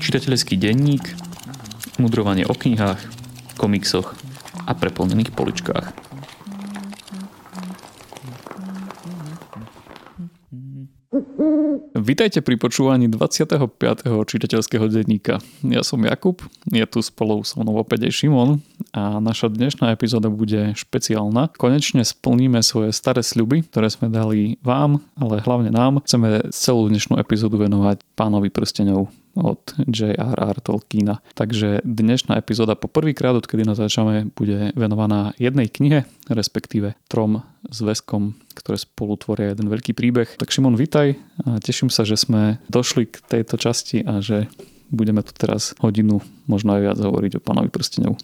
Čitateľský denník, mudrovanie o knihách, komiksoch a preplnených poličkách. Vítajte pri počúvaní 25. čitateľského denníka. Ja som Jakub, je tu spolu so mnou opäť aj Šimon a naša dnešná epizóda bude špeciálna. Konečne splníme svoje staré sľuby, ktoré sme dali vám, ale hlavne nám. Chceme celú dnešnú epizódu venovať pánovi prstenov od J.R.R. Tolkiena. Takže dnešná epizóda po prvýkrát, odkedy natáčame, bude venovaná jednej knihe, respektíve trom zväzkom, ktoré spolu tvoria jeden veľký príbeh. Tak Šimon, vitaj a teším sa, že sme došli k tejto časti a že budeme tu teraz hodinu, možno aj viac hovoriť o pánovi prstenov.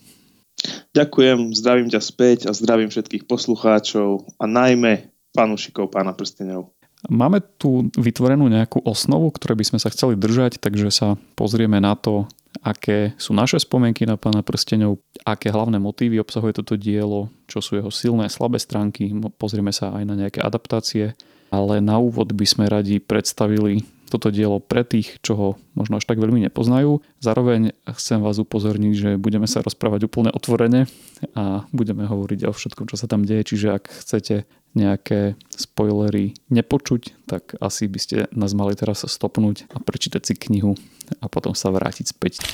Ďakujem, zdravím ťa späť a zdravím všetkých poslucháčov a najmä fanúšikov pána prstenov. Máme tu vytvorenú nejakú osnovu, ktoré by sme sa chceli držať, takže sa pozrieme na to, aké sú naše spomienky na pána prstenov, aké hlavné motívy obsahuje toto dielo, čo sú jeho silné a slabé stránky, pozrieme sa aj na nejaké adaptácie, ale na úvod by sme radi predstavili toto dielo pre tých, čo ho možno až tak veľmi nepoznajú. Zároveň chcem vás upozorniť, že budeme sa rozprávať úplne otvorene a budeme hovoriť o všetkom, čo sa tam deje, čiže ak chcete nejaké spoilery nepočuť, tak asi by ste nás mali teraz stopnúť a prečítať si knihu a potom sa vrátiť späť.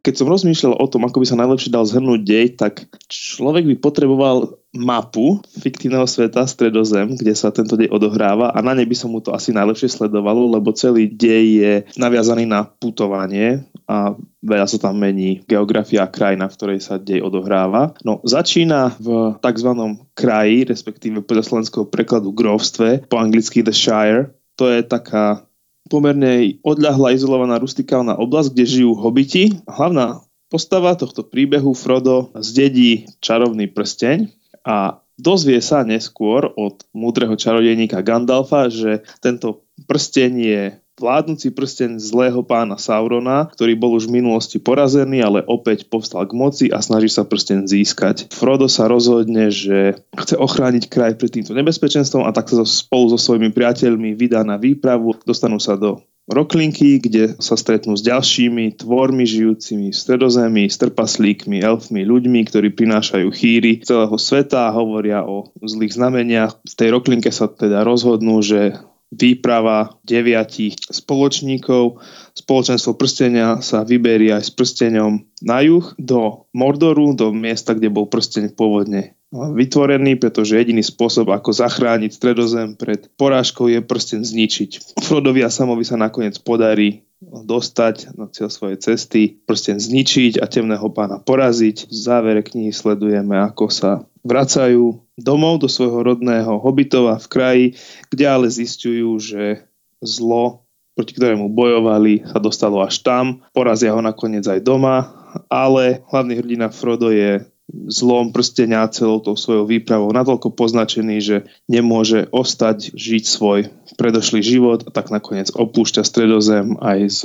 Keď som rozmýšľal o tom, ako by sa najlepšie dal zhrnúť dej, tak človek by potreboval mapu fiktívneho sveta Stredozem, kde sa tento dej odohráva a na nej by som mu to asi najlepšie sledovalo, lebo celý dej je naviazaný na putovanie a veľa sa tam mení geografia a krajina, v ktorej sa dej odohráva. No, začína v tzv. kraji, respektíve podľa slovenského prekladu grovstve, po anglicky The Shire. To je taká pomerne odľahlá izolovaná rustikálna oblasť, kde žijú hobiti. Hlavná postava tohto príbehu Frodo zdedí čarovný prsteň a dozvie sa neskôr od múdreho čarodejníka Gandalfa, že tento prsteň je vládnúci prsten zlého pána Saurona, ktorý bol už v minulosti porazený, ale opäť povstal k moci a snaží sa prsten získať. Frodo sa rozhodne, že chce ochrániť kraj pred týmto nebezpečenstvom a tak sa spolu so svojimi priateľmi vydá na výpravu, dostanú sa do Roklinky, kde sa stretnú s ďalšími tvormi žijúcimi v stredozemí, s trpaslíkmi, elfmi, ľuďmi, ktorí prinášajú chýry celého sveta a hovoria o zlých znameniach. V tej Roklinke sa teda rozhodnú, že výprava deviatich spoločníkov. Spoločenstvo prstenia sa vyberí aj s prstenom na juh do Mordoru, do miesta, kde bol prsteň pôvodne vytvorený, pretože jediný spôsob, ako zachrániť stredozem pred porážkou je prsten zničiť. Frodovi a Samovi sa nakoniec podarí dostať na cieľ svojej cesty, prsten zničiť a temného pána poraziť. V závere knihy sledujeme, ako sa vracajú domov do svojho rodného hobitova v kraji, kde ale zistujú, že zlo, proti ktorému bojovali, sa dostalo až tam. Porazia ho nakoniec aj doma, ale hlavný hrdina Frodo je zlom prstenia celou tou svojou výpravou natoľko poznačený, že nemôže ostať žiť svoj predošlý život a tak nakoniec opúšťa stredozem aj s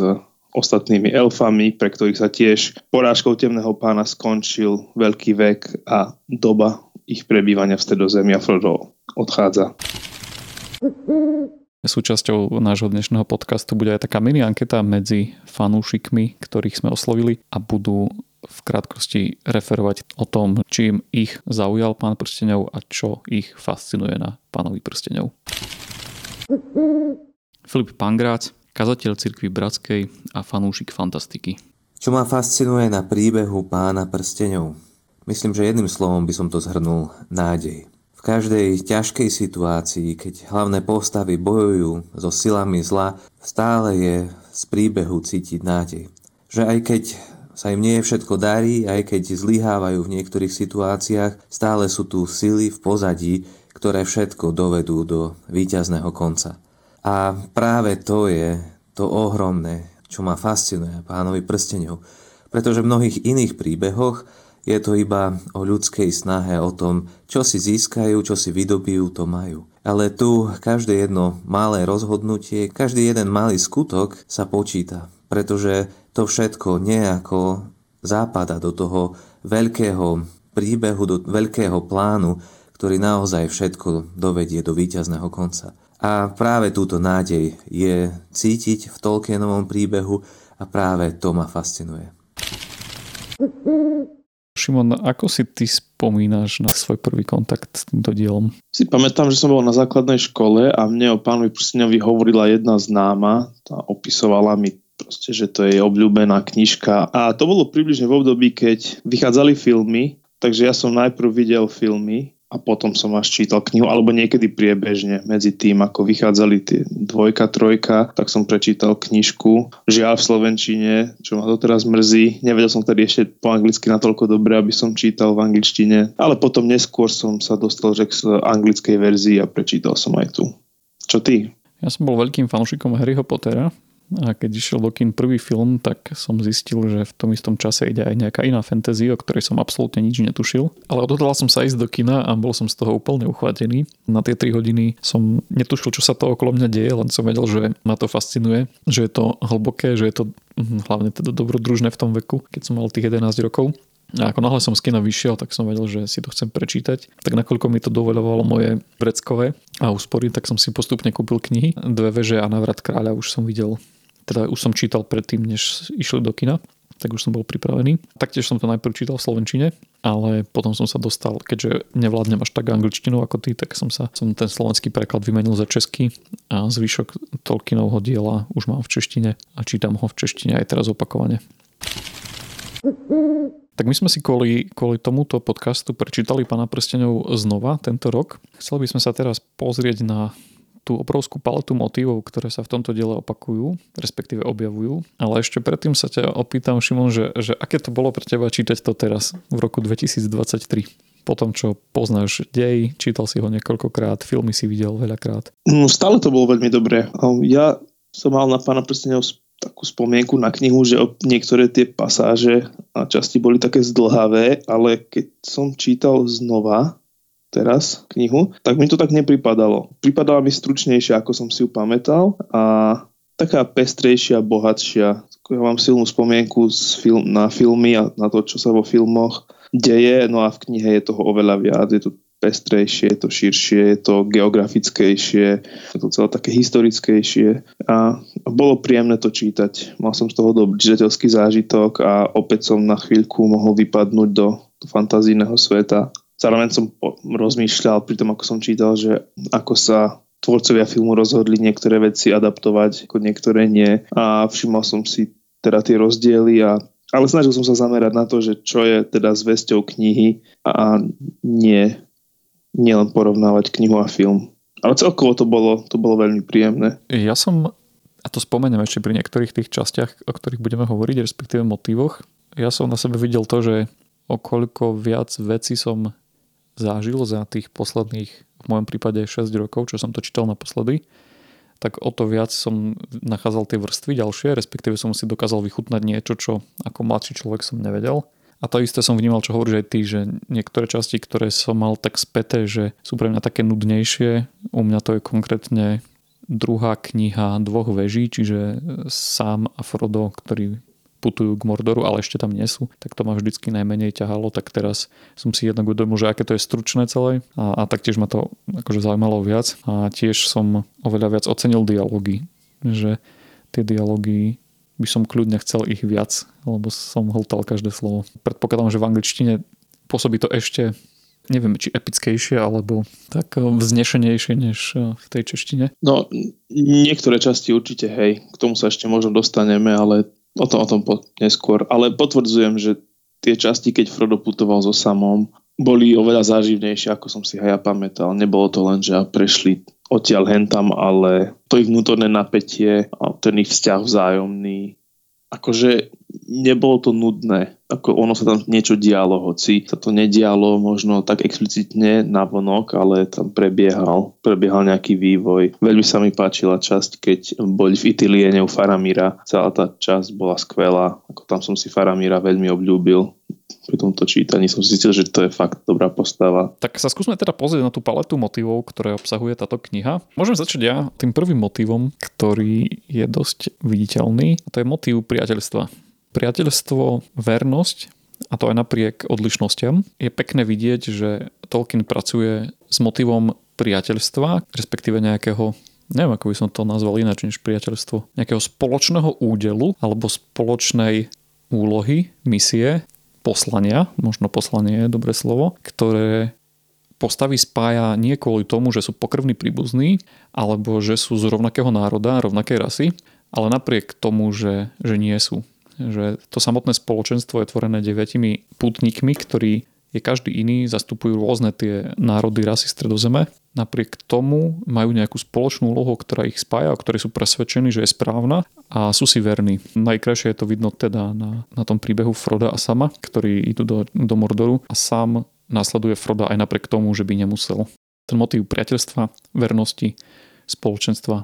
ostatnými elfami, pre ktorých sa tiež porážkou temného pána skončil veľký vek a doba ich prebývania v stredozemí a Frodo odchádza. Súčasťou nášho dnešného podcastu bude aj taká mini anketa medzi fanúšikmi, ktorých sme oslovili a budú v krátkosti referovať o tom, čím ich zaujal pán prstenov a čo ich fascinuje na pánovi prstenov. Filip Pangrác, kazateľ cirkvi Bratskej a fanúšik fantastiky. Čo ma fascinuje na príbehu pána prstenov? Myslím, že jedným slovom by som to zhrnul nádej. V každej ťažkej situácii, keď hlavné postavy bojujú so silami zla, stále je z príbehu cítiť nádej. Že aj keď sa im nie všetko darí, aj keď zlyhávajú v niektorých situáciách, stále sú tu sily v pozadí, ktoré všetko dovedú do víťazného konca. A práve to je to ohromné, čo ma fascinuje pánovi prstenov, pretože v mnohých iných príbehoch je to iba o ľudskej snahe, o tom, čo si získajú, čo si vydobijú, to majú. Ale tu každé jedno malé rozhodnutie, každý jeden malý skutok sa počíta, pretože to všetko nejako západa do toho veľkého príbehu, do veľkého plánu, ktorý naozaj všetko dovedie do víťazného konca. A práve túto nádej je cítiť v Tolkienovom príbehu a práve to ma fascinuje. Šimon, ako si ty spomínaš na svoj prvý kontakt s týmto dielom? Si pamätám, že som bol na základnej škole a mne o pánovi Prstenovi hovorila jedna známa, tá opisovala mi proste, že to je obľúbená knižka a to bolo približne v období, keď vychádzali filmy, takže ja som najprv videl filmy a potom som až čítal knihu, alebo niekedy priebežne medzi tým, ako vychádzali tie dvojka, trojka, tak som prečítal knižku. Žiaľ v Slovenčine, čo ma doteraz mrzí. Nevedel som tedy ešte po anglicky natoľko dobre, aby som čítal v angličtine, ale potom neskôr som sa dostal že k anglickej verzii a prečítal som aj tu. Čo ty? Ja som bol veľkým fanúšikom Harryho Pottera a keď išiel do kin prvý film, tak som zistil, že v tom istom čase ide aj nejaká iná fantasy, o ktorej som absolútne nič netušil. Ale odhodlal som sa ísť do kina a bol som z toho úplne uchvátený. Na tie 3 hodiny som netušil, čo sa to okolo mňa deje, len som vedel, že ma to fascinuje, že je to hlboké, že je to hm, hlavne teda dobrodružné v tom veku, keď som mal tých 11 rokov. A ako náhle som z kina vyšiel, tak som vedel, že si to chcem prečítať. Tak nakoľko mi to dovoľovalo moje vreckové a úspory, tak som si postupne kúpil knihy. Dve veže a návrat kráľa už som videl teda už som čítal predtým, než išli do kina, tak už som bol pripravený. Taktiež som to najprv čítal v Slovenčine, ale potom som sa dostal, keďže nevládnem až tak angličtinu ako ty, tak som sa som ten slovenský preklad vymenil za český a zvyšok Tolkienovho diela už mám v češtine a čítam ho v češtine aj teraz opakovane. Tak my sme si kvôli, kvôli tomuto podcastu prečítali Pana prstenov znova tento rok. Chceli by sme sa teraz pozrieť na tú obrovskú paletu motivov, ktoré sa v tomto diele opakujú, respektíve objavujú. Ale ešte predtým sa ťa opýtam, Šimon, že, že aké to bolo pre teba čítať to teraz, v roku 2023? Po tom, čo poznáš dej, čítal si ho niekoľkokrát, filmy si videl veľakrát. No, stále to bolo veľmi dobré. Ja som mal na pána prstenov takú spomienku na knihu, že niektoré tie pasáže a časti boli také zdlhavé, ale keď som čítal znova, teraz knihu, tak mi to tak nepripadalo. Pripadala mi stručnejšia, ako som si ju pamätal a taká pestrejšia, bohatšia. Ja mám silnú spomienku z film, na filmy a na to, čo sa vo filmoch deje, no a v knihe je toho oveľa viac. Je to pestrejšie, je to širšie, je to geografickejšie, je to celé také historickejšie a bolo príjemné to čítať. Mal som z toho dobrý čitateľský zážitok a opäť som na chvíľku mohol vypadnúť do, fantazijného sveta Zároveň som rozmýšľal pri tom, ako som čítal, že ako sa tvorcovia filmu rozhodli niektoré veci adaptovať, ako niektoré nie. A všimol som si teda tie rozdiely a ale snažil som sa zamerať na to, že čo je teda zväzťou knihy a nie, nie len porovnávať knihu a film. Ale celkovo to bolo, to bolo veľmi príjemné. Ja som, a to spomeniem ešte pri niektorých tých častiach, o ktorých budeme hovoriť, respektíve motívoch, ja som na sebe videl to, že o koľko viac vecí som zažil za tých posledných, v mojom prípade 6 rokov, čo som to čítal naposledy, tak o to viac som nachádzal tie vrstvy ďalšie, respektíve som si dokázal vychutnať niečo, čo ako mladší človek som nevedel. A to isté som vnímal, čo hovoríš aj ty, že niektoré časti, ktoré som mal tak späté, že sú pre mňa také nudnejšie. U mňa to je konkrétne druhá kniha dvoch veží, čiže sám a Frodo, ktorí putujú k Mordoru, ale ešte tam nie sú, tak to ma vždycky najmenej ťahalo, tak teraz som si jednak uvedomil, že aké to je stručné celé a, a taktiež ma to akože zaujímalo viac a tiež som oveľa viac ocenil dialógy, že tie dialógy by som kľudne chcel ich viac, lebo som hltal každé slovo. Predpokladám, že v angličtine pôsobí to ešte neviem, či epickejšie, alebo tak vznešenejšie než v tej češtine? No, niektoré časti určite, hej, k tomu sa ešte možno dostaneme, ale O tom, o tom po, neskôr. Ale potvrdzujem, že tie časti, keď Frodo putoval so samom, boli oveľa záživnejšie, ako som si aj ja pamätal. Nebolo to len, že prešli odtiaľ hentam, ale to ich vnútorné napätie a ten ich vzťah vzájomný. Akože nebolo to nudné. Ako ono sa tam niečo dialo, hoci sa to nedialo možno tak explicitne na vonok, ale tam prebiehal, prebiehal nejaký vývoj. Veľmi sa mi páčila časť, keď boli v Itiliene u Faramíra. Celá tá časť bola skvelá. Ako tam som si Faramíra veľmi obľúbil pri tomto čítaní som zistil, že to je fakt dobrá postava. Tak sa skúsme teda pozrieť na tú paletu motivov, ktoré obsahuje táto kniha. Môžem začať ja tým prvým motivom, ktorý je dosť viditeľný. A to je motív priateľstva priateľstvo, vernosť a to aj napriek odlišnostiam. Je pekné vidieť, že Tolkien pracuje s motivom priateľstva, respektíve nejakého neviem, ako by som to nazval ináč než priateľstvo, nejakého spoločného údelu alebo spoločnej úlohy, misie, poslania, možno poslanie je dobré slovo, ktoré postavy spája nie kvôli tomu, že sú pokrvní príbuzní alebo že sú z rovnakého národa, rovnakej rasy, ale napriek tomu, že, že nie sú. Že to samotné spoločenstvo je tvorené deviatimi pútnikmi, ktorí je každý iný, zastupujú rôzne tie národy, rasy stredozeme. Napriek tomu majú nejakú spoločnú úlohu, ktorá ich spája, o ktorej sú presvedčení, že je správna a sú si verní. Najkrajšie je to vidno teda na, na tom príbehu Froda a Sama, ktorí idú do, do Mordoru a sám následuje Froda aj napriek tomu, že by nemusel. Ten motív priateľstva, vernosti, spoločenstva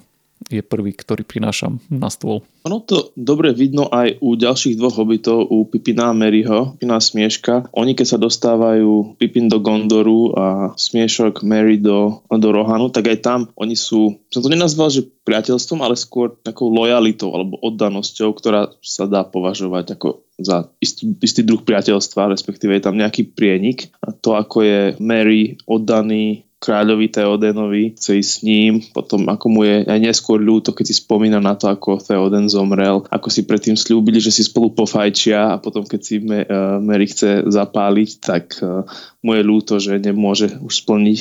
je prvý, ktorý prinášam na stôl. Ono to dobre vidno aj u ďalších dvoch hobitov, u Pipina a Maryho, Pipina a Smieška. Oni keď sa dostávajú Pipin do Gondoru a Smiešok Mary do, do Rohanu, tak aj tam oni sú, som to nenazval, že priateľstvom, ale skôr takou lojalitou alebo oddanosťou, ktorá sa dá považovať ako za istý, istý druh priateľstva, respektíve je tam nejaký prienik. A to, ako je Mary oddaný kráľovi Teodenovi, chce ísť s ním, potom ako mu je aj neskôr ľúto, keď si spomína na to, ako Teoden zomrel, ako si predtým slúbili, že si spolu pofajčia a potom keď si Mary chce zapáliť, tak mu je ľúto, že nemôže už splniť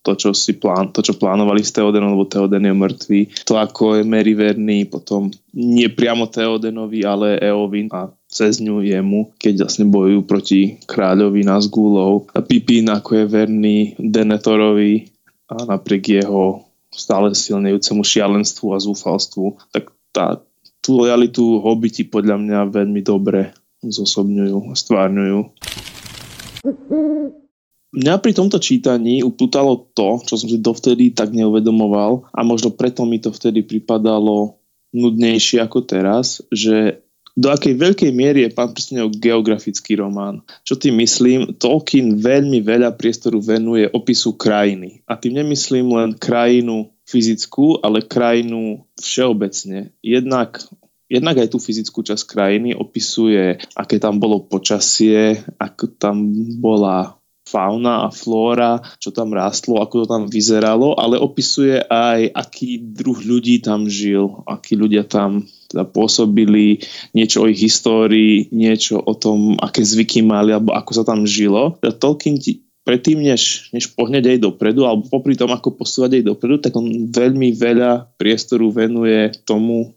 to, čo si plán, to, čo plánovali s Teodenom, lebo Teoden je mŕtvý. To, ako je Mary verný, potom nie priamo Teodenovi, ale Eovin a cez ňu jemu, keď vlastne bojujú proti kráľovi Nazgúlov. A Pipín, ako je verný Denetorovi a napriek jeho stále silnejúcemu šialenstvu a zúfalstvu, tak tá, tú lojalitu hobiti podľa mňa veľmi dobre zosobňujú, stvárňujú. Mňa pri tomto čítaní upútalo to, čo som si dovtedy tak neuvedomoval a možno preto mi to vtedy pripadalo nudnejšie ako teraz, že do akej veľkej miery je pán prstenov geografický román. Čo tým myslím? Tolkien veľmi veľa priestoru venuje opisu krajiny. A tým nemyslím len krajinu fyzickú, ale krajinu všeobecne. Jednak jednak aj tú fyzickú časť krajiny opisuje, aké tam bolo počasie, ako tam bola fauna a flóra, čo tam rástlo, ako to tam vyzeralo, ale opisuje aj, aký druh ľudí tam žil, akí ľudia tam teda pôsobili, niečo o ich histórii, niečo o tom, aké zvyky mali, alebo ako sa tam žilo. Teda Tolkien ti predtým, než, než pohneď aj dopredu, alebo popri tom, ako posúvať aj dopredu, tak on veľmi veľa priestoru venuje tomu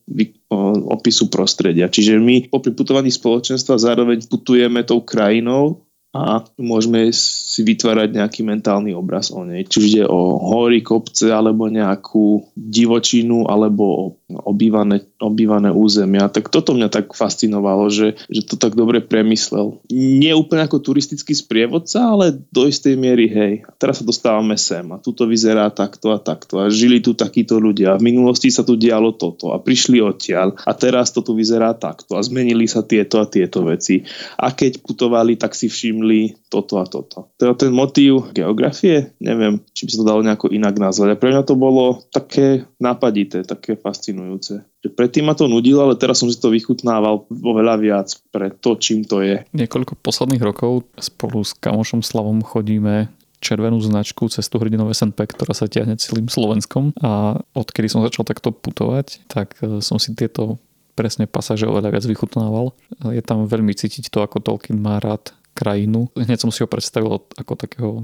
opisu prostredia. Čiže my popri putovaní spoločenstva zároveň putujeme tou krajinou a môžeme si vytvárať nejaký mentálny obraz o nej. Či už ide o hory, kopce, alebo nejakú divočinu, alebo obývané, obývané územia. Tak toto mňa tak fascinovalo, že, že to tak dobre premyslel. Nie úplne ako turistický sprievodca, ale do istej miery, hej, teraz sa dostávame sem a tuto vyzerá takto a takto a žili tu takíto ľudia. V minulosti sa tu dialo toto a prišli odtiaľ a teraz to tu vyzerá takto a zmenili sa tieto a tieto veci. A keď putovali, tak si všimli toto a toto. Teda ten motív geografie, neviem, či by sa to dalo nejako inak nazvať. A pre mňa to bolo také nápadité, také fascinujúce. Že predtým ma to nudilo, ale teraz som si to vychutnával oveľa viac pre to, čím to je. Niekoľko posledných rokov spolu s kamošom Slavom chodíme červenú značku cestu hrdinov SNP, ktorá sa ťahne celým Slovenskom a odkedy som začal takto putovať, tak e, som si tieto presne pasaže oveľa viac vychutnával. Je tam veľmi cítiť to, ako Tolkien má rád krajinu. Hneď som si ho predstavil ako takého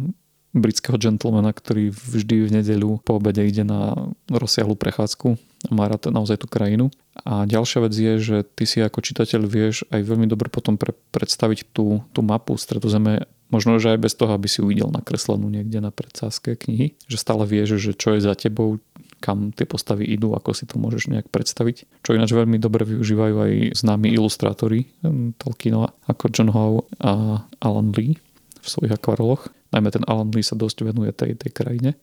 britského gentlemana, ktorý vždy v nedeľu po obede ide na rozsiahlu prechádzku a má rád naozaj tú krajinu. A ďalšia vec je, že ty si ako čitateľ vieš aj veľmi dobre potom pre, predstaviť tú, tú mapu stredozeme možno, že aj bez toho, aby si uvidel nakreslenú niekde na predsázke knihy, že stále vieš, že čo je za tebou, kam tie postavy idú, ako si to môžeš nejak predstaviť. Čo ináč veľmi dobre využívajú aj známi ilustrátori Tolkienova, ako John Howe a Alan Lee v svojich akvareloch. Najmä ten Alan Lee sa dosť venuje tej, tej krajine.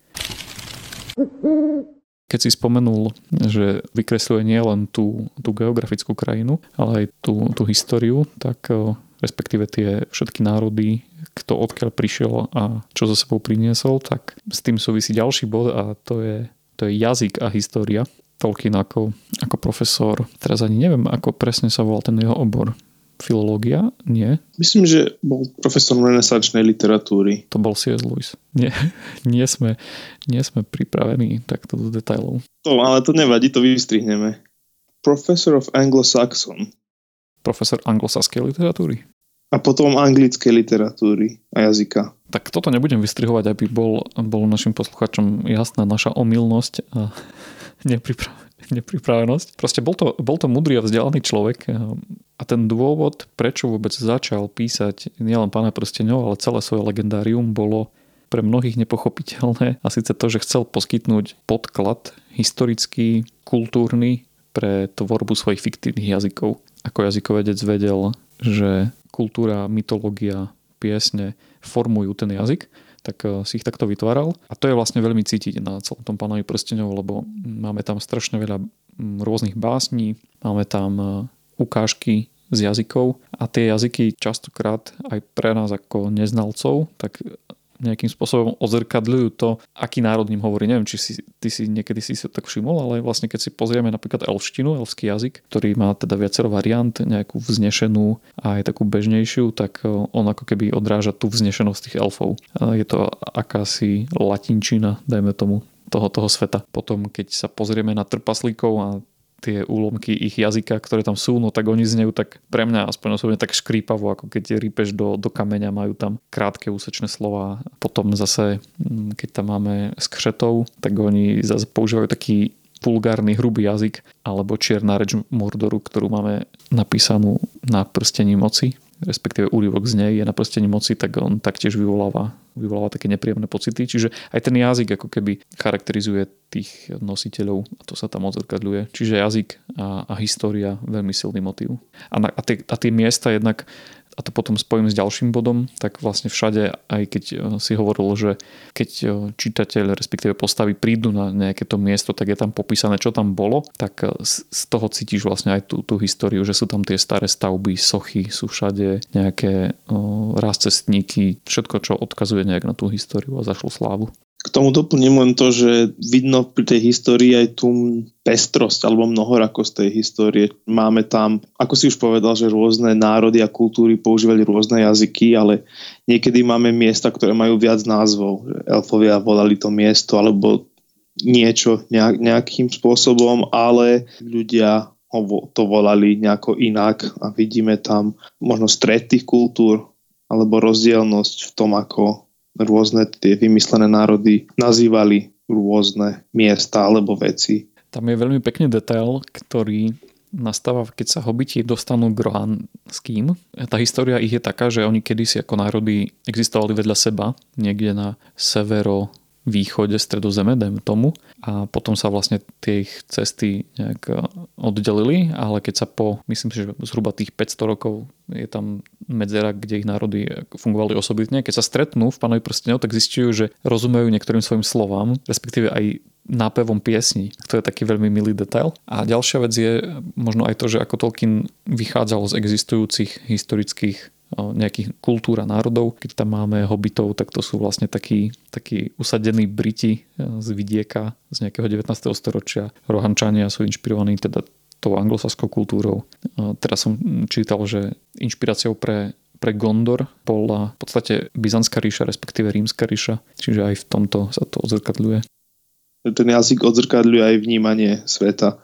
Keď si spomenul, že vykresľuje nielen tú, tú geografickú krajinu, ale aj tú, tú históriu, tak respektíve tie všetky národy, kto odkiaľ prišiel a čo zo sebou priniesol, tak s tým súvisí ďalší bod a to je to je jazyk a história. Tolkien ako, ako profesor, teraz ani neviem, ako presne sa volal ten jeho obor. filológia? Nie. Myslím, že bol profesorom renesančnej literatúry. To bol C.S. Lewis. Nie, nie, sme, nie sme pripravení takto do detailov. To, ale to nevadí, to vystrihneme. Professor of Anglo-Saxon. Profesor anglosaskej literatúry. A potom anglickej literatúry a jazyka. Tak toto nebudem vystrihovať, aby bol, bol našim posluchačom jasná naša omylnosť a nepripravenosť. Proste bol to, bol to mudrý a vzdelaný človek a ten dôvod, prečo vôbec začal písať nielen Pána prsteňov, ale celé svoje legendárium bolo pre mnohých nepochopiteľné a síce to, že chcel poskytnúť podklad historický, kultúrny pre tvorbu svojich fiktívnych jazykov. Ako jazykovedec vedel, že kultúra, mytológia, piesne formujú ten jazyk tak eh, si ich takto vytváral. A to je vlastne veľmi cítiť na celom tom pánovi prstenov, lebo máme tam strašne veľa mm, rôznych básní, máme tam eh, ukážky z jazykov a tie jazyky častokrát aj pre nás ako neznalcov, tak nejakým spôsobom odzrkadľujú to, aký národ ním hovorí. Neviem, či si, ty si niekedy si sa tak všimol, ale vlastne keď si pozrieme napríklad elštinu, elský jazyk, ktorý má teda viacero variant, nejakú vznešenú a aj takú bežnejšiu, tak e, on ako keby odráža tú vznešenosť tých elfov. Je to akási latinčina, dajme tomu, toho, toho sveta. Potom, keď sa pozrieme na trpaslíkov a tie úlomky ich jazyka, ktoré tam sú, no tak oni znejú tak pre mňa aspoň osobne tak škrípavo, ako keď rýpeš do, do kameňa, majú tam krátke úsečné slova. Potom zase, mm, keď tam máme skřetov, tak oni zase používajú taký vulgárny, hrubý jazyk alebo čierna reč Mordoru, ktorú máme napísanú na prstení moci respektíve úryvok z nej je na prstení moci, tak on taktiež vyvoláva, vyvoláva také nepríjemné pocity. Čiže aj ten jazyk ako keby charakterizuje tých nositeľov a to sa tam odzrkadľuje. Čiže jazyk a, a história veľmi silný motív. A, na, a, tie, a tie miesta jednak a to potom spojím s ďalším bodom, tak vlastne všade, aj keď eh, si hovoril, že keď eh, čitateľ, respektíve postavy prídu na nejaké to miesto, tak je tam popísané, čo tam bolo, tak eh, z toho cítiš vlastne aj tú, tú históriu, že sú tam tie staré stavby, sochy, sú všade nejaké o, cestníky, všetko, čo odkazuje nejak na tú históriu a zašlo slávu. K tomu doplním len to, že vidno pri tej histórii aj tú pestrosť alebo mnohorakosť tej histórie. Máme tam, ako si už povedal, že rôzne národy a kultúry používali rôzne jazyky, ale niekedy máme miesta, ktoré majú viac názvov. Elfovia volali to miesto alebo niečo nejakým spôsobom, ale ľudia to volali nejako inak a vidíme tam možno stred tých kultúr alebo rozdielnosť v tom, ako rôzne tie vymyslené národy nazývali rôzne miesta alebo veci. Tam je veľmi pekný detail, ktorý nastáva, keď sa hobiti dostanú k Rohanským. Tá história ich je taká, že oni kedysi ako národy existovali vedľa seba, niekde na severo východe stredozeme, dajme tomu. A potom sa vlastne tie ich cesty nejak e, oddelili, ale keď sa po, myslím si, že zhruba tých 500 rokov je tam medzera, kde ich národy fungovali osobitne. Keď sa stretnú v Pánovi prstenov, tak zistujú, že rozumejú niektorým svojim slovám, respektíve aj nápevom piesni. To je taký veľmi milý detail. A ďalšia vec je možno aj to, že ako Tolkien vychádzal z existujúcich historických nejakých kultúr a národov. Keď tam máme hobitov, tak to sú vlastne takí, takí usadení Briti e, z vidieka z nejakého 19. storočia. Rohančania sú inšpirovaní teda tou anglosaskou kultúrou. Teraz som čítal, že inšpiráciou pre pre Gondor bola v podstate Byzantská ríša, respektíve Rímska ríša, čiže aj v tomto sa to odzrkadľuje. Ten jazyk odzrkadľuje aj vnímanie sveta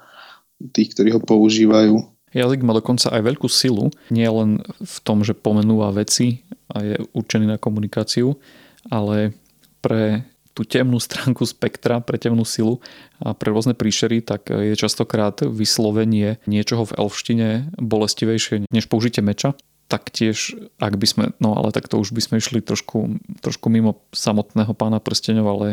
tých, ktorí ho používajú. Jazyk má dokonca aj veľkú silu, nie len v tom, že pomenúva veci a je určený na komunikáciu, ale pre tú temnú stránku spektra, pre temnú silu a pre rôzne príšery, tak je častokrát vyslovenie niečoho v elfštine bolestivejšie než použitie meča taktiež, ak by sme, no ale tak to už by sme išli trošku, trošku mimo samotného pána prsteňov, ale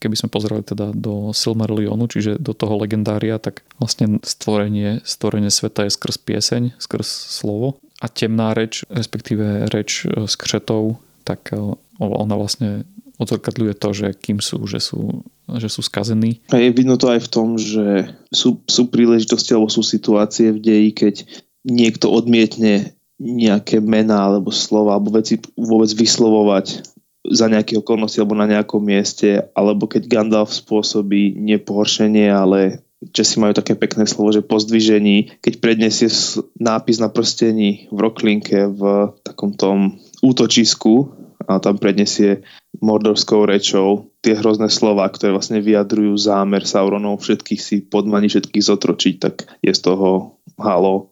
keby sme pozerali teda do Silmarillionu, čiže do toho legendária, tak vlastne stvorenie, stvorenie sveta je skrz pieseň, skrz slovo a temná reč, respektíve reč s křetou, tak ona vlastne odzrkadľuje to, že kým sú, že sú, že sú skazení. A je vidno to aj v tom, že sú, sú príležitosti alebo sú situácie v deji, keď niekto odmietne nejaké mená alebo slova alebo veci vôbec vyslovovať za nejaké okolnosti alebo na nejakom mieste, alebo keď Gandalf spôsobí nepohoršenie, ale Česi majú také pekné slovo, že po zdvižení, keď predniesie nápis na prstení v roklinke v takom tom útočisku a tam predniesie mordorskou rečou tie hrozné slova, ktoré vlastne vyjadrujú zámer Sauronov všetkých si podmaniť, všetkých zotročiť, tak je z toho halo.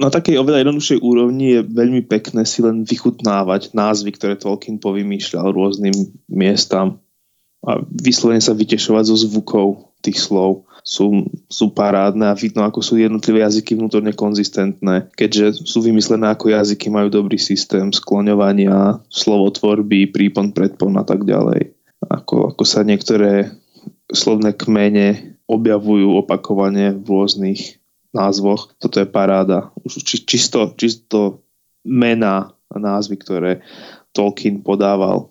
Na takej oveľa jednoduchšej úrovni je veľmi pekné si len vychutnávať názvy, ktoré Tolkien povymýšľal rôznym miestam a vyslovene sa vytešovať zo zvukov tých slov sú, sú parádne a vidno, ako sú jednotlivé jazyky vnútorne konzistentné. Keďže sú vymyslené ako jazyky, majú dobrý systém skloňovania, slovotvorby, prípon, predpon a tak ďalej. Ako, ako sa niektoré slovné kmene objavujú opakovane v rôznych názvoch. Toto je paráda. Už či, čisto, čisto mená a názvy, ktoré Tolkien podával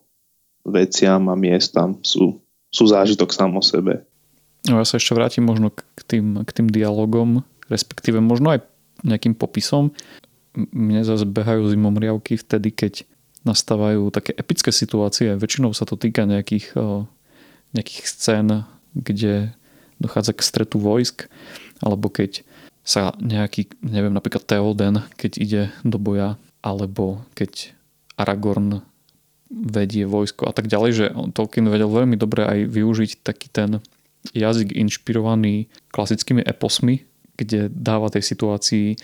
veciam a miestam sú, sú zážitok sám o sebe. No ja sa ešte vrátim možno k tým, k tým dialogom, respektíve možno aj nejakým popisom. Mne zase behajú zimomriavky vtedy, keď nastávajú také epické situácie. Väčšinou sa to týka nejakých, nejakých scén, kde dochádza k stretu vojsk, alebo keď sa nejaký, neviem, napríklad Theoden, keď ide do boja, alebo keď Aragorn vedie vojsko a tak ďalej, že Tolkien vedel veľmi dobre aj využiť taký ten jazyk inšpirovaný klasickými eposmi, kde dáva tej situácii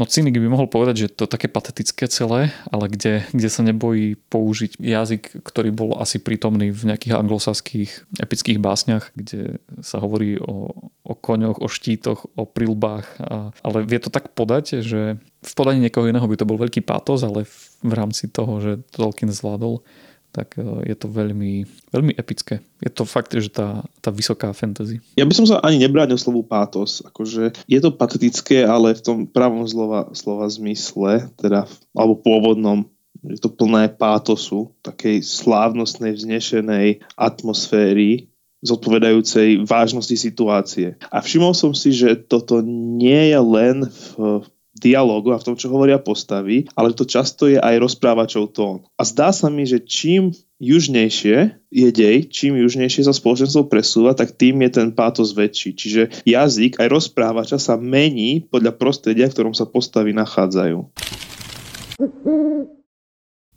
No cynik by mohol povedať, že to je také patetické celé, ale kde, kde sa nebojí použiť jazyk, ktorý bol asi prítomný v nejakých anglosaských epických básniach, kde sa hovorí o, o koňoch, o štítoch, o prilbách. A, ale vie to tak podať, že v podaní niekoho iného by to bol veľký pátos, ale v, v rámci toho, že Tolkien zvládol tak e, je to veľmi, veľmi epické. Je to fakt, že tá, tá vysoká fantasy. Ja by som sa ani nebránil slovu pátos. Akože je to patetické, ale v tom pravom slova, slova zmysle, teda, alebo pôvodnom, je to plné pátosu, takej slávnostnej, vznešenej atmosféry, zodpovedajúcej vážnosti situácie. A všimol som si, že toto nie je len v dialogu a v tom, čo hovoria postavy, ale to často je aj rozprávačov tón. A zdá sa mi, že čím južnejšie je dej, čím južnejšie sa spoločenstvo presúva, tak tým je ten pátos väčší. Čiže jazyk aj rozprávača sa mení podľa prostredia, v ktorom sa postavy nachádzajú.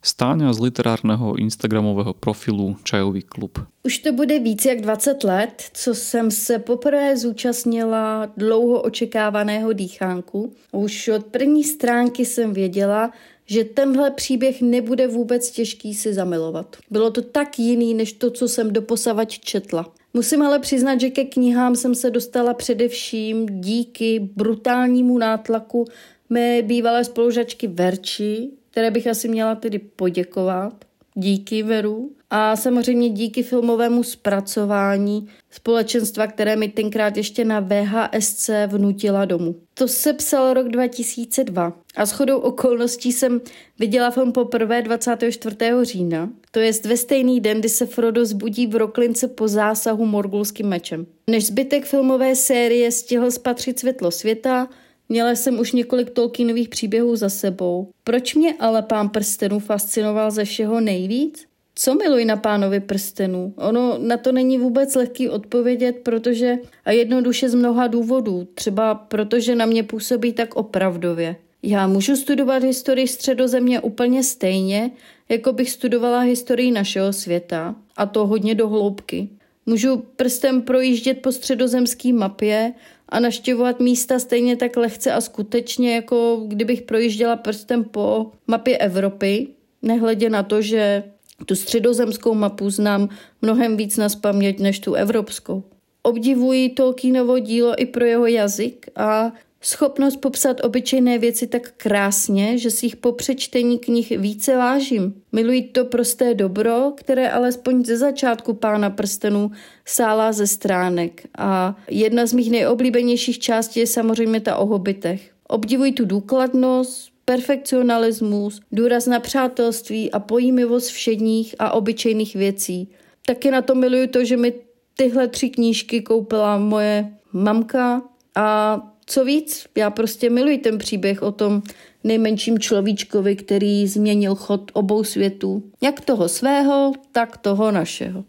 Stáňa z literárneho instagramového profilu Čajový klub. Už to bude víc jak 20 let, co jsem se poprvé zúčastnila dlouho očekávaného dýchánku. Už od první stránky jsem věděla, že tenhle příběh nebude vůbec těžký si zamilovat. Bylo to tak jiný, než to, co jsem doposavač četla. Musím ale přiznat, že ke knihám jsem se dostala především díky brutálnímu nátlaku mé bývalé spolužačky Verči, které bych asi měla tedy poděkovat. Díky Veru. A samozřejmě díky filmovému zpracování společenstva, které mi tenkrát ještě na VHSC vnutila domů. To se psal rok 2002 a shodou okolností jsem viděla film poprvé 24. října, to jest ve stejný den, kdy se Frodo zbudí v Roklince po zásahu morgulským mečem. Než zbytek filmové série stihl spatřit světlo světa, Měla jsem už několik Tolkienových příběhů za sebou. Proč mě ale pán prstenů fascinoval ze všeho nejvíc? Co miluji na pánovi prstenů? Ono na to není vůbec lehký odpovědět, protože a jednoduše z mnoha důvodů. Třeba protože na mě působí tak opravdově. Já můžu studovat historii středozemě úplně stejně, jako bych studovala historii našeho světa, a to hodně do hloubky. Můžu prstem projíždět po středozemské mapě a naštěvovat místa stejně tak lehce a skutečně, jako kdybych projížděla prstem po mapě Evropy, nehledě na to, že tu středozemskou mapu znám mnohem víc na spaměť než tu evropskou. Obdivuji Tolkienovo dílo i pro jeho jazyk a schopnost popsat obyčejné věci tak krásně, že si jich po přečtení knih více vážím. Miluji to prosté dobro, které alespoň ze začátku Pána prstenů sálá ze stránek. A jedna z mých nejoblíbenějších částí je samozřejmě ta o hobitech. Obdivuji tu důkladnost, perfekcionalismus, důraz na přátelství a pojímivost všedních a obyčejných věcí. Taky na to miluju to, že mi tyhle tři knížky koupila moje mamka a co víc, já prostě miluji ten příběh o tom nejmenším človíčkovi, který změnil chod obou světů. Jak toho svého, tak toho našeho.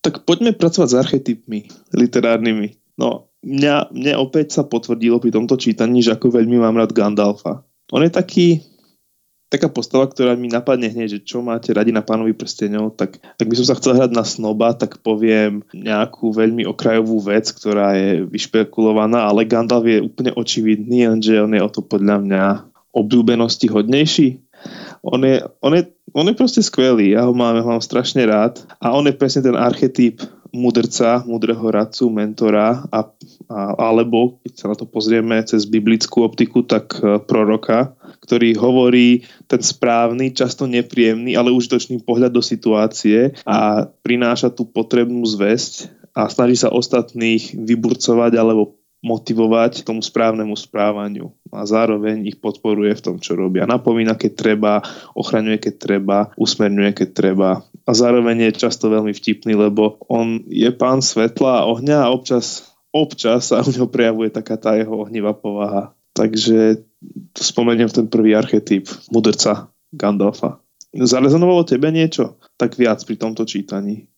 Tak poďme pracovať s archetypmi literárnymi. No, mňa, mne opäť sa potvrdilo pri tomto čítaní, že ako veľmi mám rád Gandalfa. On je taký, taká postava, ktorá mi napadne hneď, že čo máte radi na pánovi prstenov, tak ak by som sa chcel hrať na snoba, tak poviem nejakú veľmi okrajovú vec, ktorá je vyšpekulovaná, ale Gandalf je úplne očividný, lenže on je o to podľa mňa obľúbenosti hodnejší. On je, on, je, on je proste skvelý, ja ho mám, ja ho mám strašne rád a on je presne ten archetyp mudrca, mudrého radcu, mentora a, a, alebo, keď sa na to pozrieme cez biblickú optiku, tak e, proroka, ktorý hovorí ten správny, často nepríjemný, ale užitočný pohľad do situácie a prináša tú potrebnú zväzť a snaží sa ostatných vyburcovať alebo motivovať k tomu správnemu správaniu a zároveň ich podporuje v tom, čo robia. Napomína, keď treba, ochraňuje, keď treba, usmerňuje, keď treba a zároveň je často veľmi vtipný, lebo on je pán svetla a ohňa a občas, občas sa u neho prejavuje taká tá jeho ohnivá povaha. Takže spomeniem ten prvý archetyp mudrca Gandalfa. Zarezonovalo tebe niečo? Tak viac pri tomto čítaní.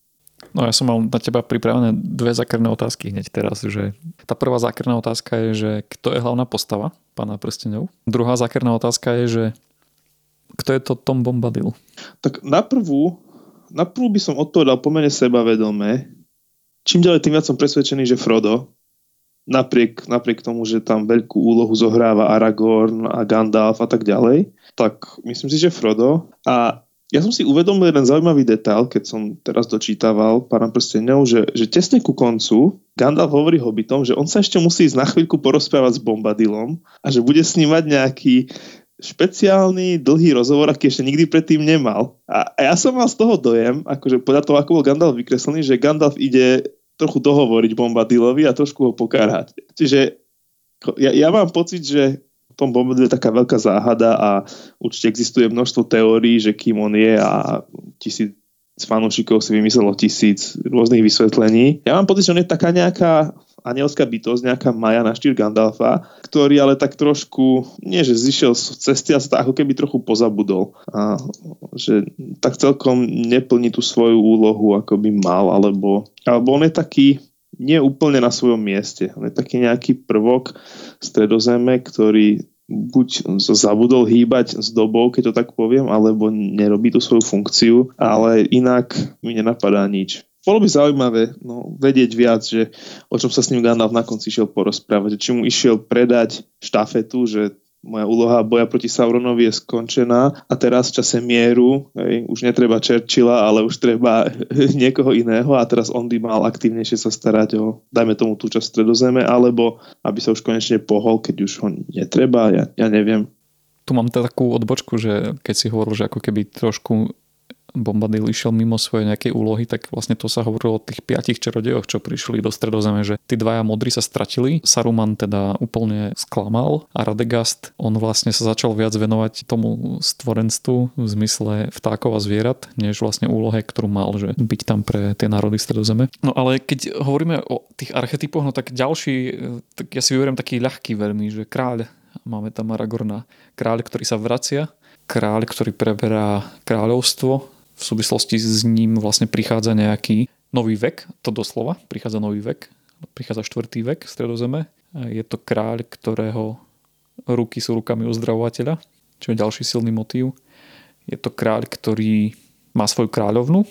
No ja som mal na teba pripravené dve zákerné otázky hneď teraz, že tá prvá zákerná otázka je, že kto je hlavná postava pána prstenov? Druhá zákerná otázka je, že kto je to Tom Bombadil? Tak na prvú, na prvú by som odpovedal pomene sebavedomé. Čím ďalej, tým viac som presvedčený, že Frodo, napriek, napriek tomu, že tam veľkú úlohu zohráva Aragorn a Gandalf a tak ďalej, tak myslím si, že Frodo. A ja som si uvedomil jeden zaujímavý detail, keď som teraz dočítaval Pána prstenov, že, že tesne ku koncu Gandalf hovorí hobbitom, že on sa ešte musí ísť na chvíľku porozprávať s Bombadilom a že bude s ním mať nejaký špeciálny dlhý rozhovor, aký ešte nikdy predtým nemal. A, a ja som mal z toho dojem, akože podľa toho, ako bol Gandalf vykreslený, že Gandalf ide trochu dohovoriť Bombadilovi a trošku ho pokárhať. Čiže ja, ja mám pocit, že tom Bombadil je taká veľká záhada a určite existuje množstvo teórií, že kým on je a tisíc fanúšikov si vymyslelo tisíc rôznych vysvetlení. Ja mám pocit, že on je taká nejaká anielská bytosť, nejaká Maja na štýl Gandalfa, ktorý ale tak trošku, nie že zišiel z cesty, ale sa ako keby trochu pozabudol. A že tak celkom neplní tú svoju úlohu, ako by mal, alebo, alebo on je taký nie úplne na svojom mieste. On je taký nejaký prvok stredozeme, ktorý buď zabudol hýbať s dobou, keď to tak poviem, alebo nerobí tú svoju funkciu, ale inak mi nenapadá nič. Bolo by zaujímavé no, vedieť viac, že o čom sa s ním Gandalf na konci išiel porozprávať, či mu išiel predať štafetu, že moja úloha boja proti Sauronovi je skončená a teraz v čase mieru, hej, už netreba Churchilla, ale už treba niekoho iného a teraz on by mal aktívnejšie sa starať o, dajme tomu tú časť stredozeme, alebo aby sa už konečne pohol, keď už ho netreba, ja, ja neviem. Tu mám takú odbočku, že keď si hovoril, že ako keby trošku Bombadil išiel mimo svojej nejakej úlohy, tak vlastne to sa hovorilo o tých piatich čarodejoch, čo prišli do stredozeme, že tí dvaja modri sa stratili, Saruman teda úplne sklamal a Radegast, on vlastne sa začal viac venovať tomu stvorenstvu v zmysle vtákov a zvierat, než vlastne úlohe, ktorú mal, že byť tam pre tie národy stredozeme. No ale keď hovoríme o tých archetypoch, no tak ďalší, tak ja si vyberiem taký ľahký veľmi, že kráľ, máme tam Aragorna, kráľ, ktorý sa vracia, kráľ, ktorý preberá kráľovstvo, v súvislosti s ním vlastne prichádza nejaký nový vek, to doslova, prichádza nový vek, prichádza štvrtý vek v stredozeme. Je to kráľ, ktorého ruky sú rukami uzdravovateľa, čo je ďalší silný motív. Je to kráľ, ktorý má svoju kráľovnu,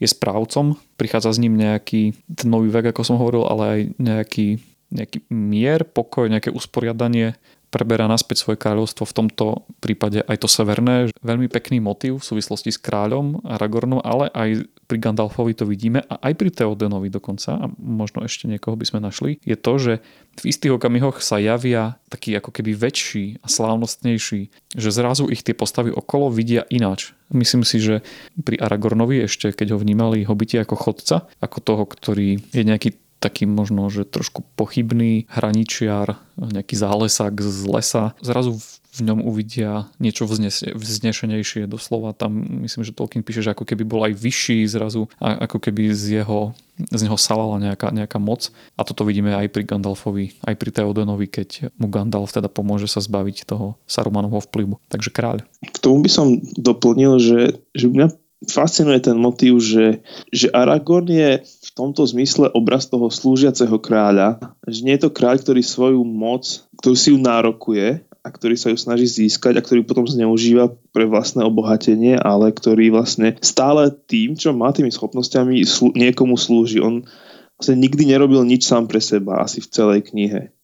je správcom, prichádza s ním nejaký ten nový vek, ako som hovoril, ale aj nejaký, nejaký mier, pokoj, nejaké usporiadanie preberá naspäť svoje kráľovstvo, v tomto prípade aj to severné. Veľmi pekný motív v súvislosti s kráľom Aragornom, ale aj pri Gandalfovi to vidíme a aj pri Theodenovi dokonca, a možno ešte niekoho by sme našli, je to, že v istých okamihoch sa javia taký ako keby väčší a slávnostnejší, že zrazu ich tie postavy okolo vidia ináč. Myslím si, že pri Aragornovi ešte, keď ho vnímali hobiti ako chodca, ako toho, ktorý je nejaký taký možno, že trošku pochybný hraničiar, nejaký zálesák z lesa. Zrazu v ňom uvidia niečo vznešenejšie doslova. Tam myslím, že Tolkien píše, že ako keby bol aj vyšší zrazu, ako keby z jeho z neho salala nejaká, nejaká moc. A toto vidíme aj pri Gandalfovi, aj pri Theodenovi, keď mu Gandalf teda pomôže sa zbaviť toho Sarumanovho vplyvu. Takže kráľ. K tomu by som doplnil, že, že mňa fascinuje ten motív, že, že Aragorn je v tomto zmysle obraz toho slúžiaceho kráľa, že nie je to kráľ, ktorý svoju moc, ktorú si ju nárokuje a ktorý sa ju snaží získať a ktorý potom zneužíva pre vlastné obohatenie, ale ktorý vlastne stále tým, čo má tými schopnosťami, slú, niekomu slúži. On vlastne nikdy nerobil nič sám pre seba, asi v celej knihe.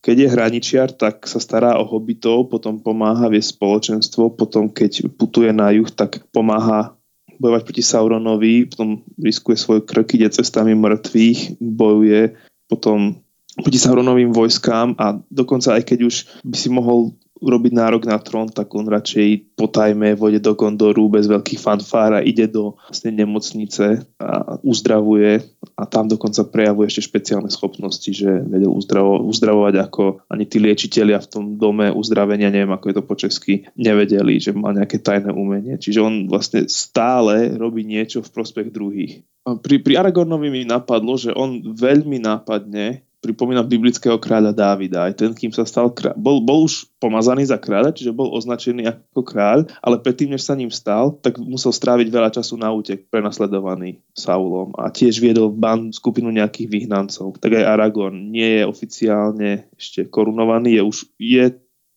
Keď je hraničiar, tak sa stará o hobitov, potom pomáha viesť spoločenstvo, potom keď putuje na juh, tak pomáha bojovať proti Sauronovi, potom riskuje svoj krk, ide cestami mŕtvych, bojuje, potom proti Sauronovým vojskám a dokonca aj keď už by si mohol urobiť nárok na trón, tak on radšej potajme vode do Gondoru bez veľkých fanfár a ide do vlastne nemocnice a uzdravuje a tam dokonca prejavuje ešte špeciálne schopnosti, že vedel uzdravo, uzdravovať ako ani tí liečitelia v tom dome uzdravenia, neviem ako je to po česky, nevedeli, že má nejaké tajné umenie. Čiže on vlastne stále robí niečo v prospech druhých. Pri, pri Aragornovi mi napadlo, že on veľmi nápadne pripomína biblického kráľa Dávida. Aj ten, kým sa stal kráľ, bol, bol už pomazaný za kráľa, čiže bol označený ako kráľ, ale predtým, než sa ním stal, tak musel stráviť veľa času na útek, prenasledovaný Saulom a tiež viedol ban skupinu nejakých vyhnancov. Tak aj Aragorn nie je oficiálne ešte korunovaný, je už je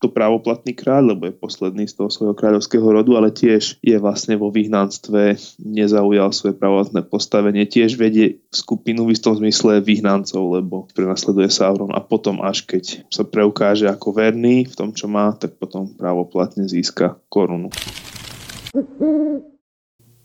to právoplatný kráľ, lebo je posledný z toho svojho kráľovského rodu, ale tiež je vlastne vo vyhnanstve, nezaujal svoje právoplatné postavenie, tiež vedie skupinu v istom zmysle vyhnancov, lebo prenasleduje Sauron a potom až keď sa preukáže ako verný v tom, čo má, tak potom právoplatne získa korunu.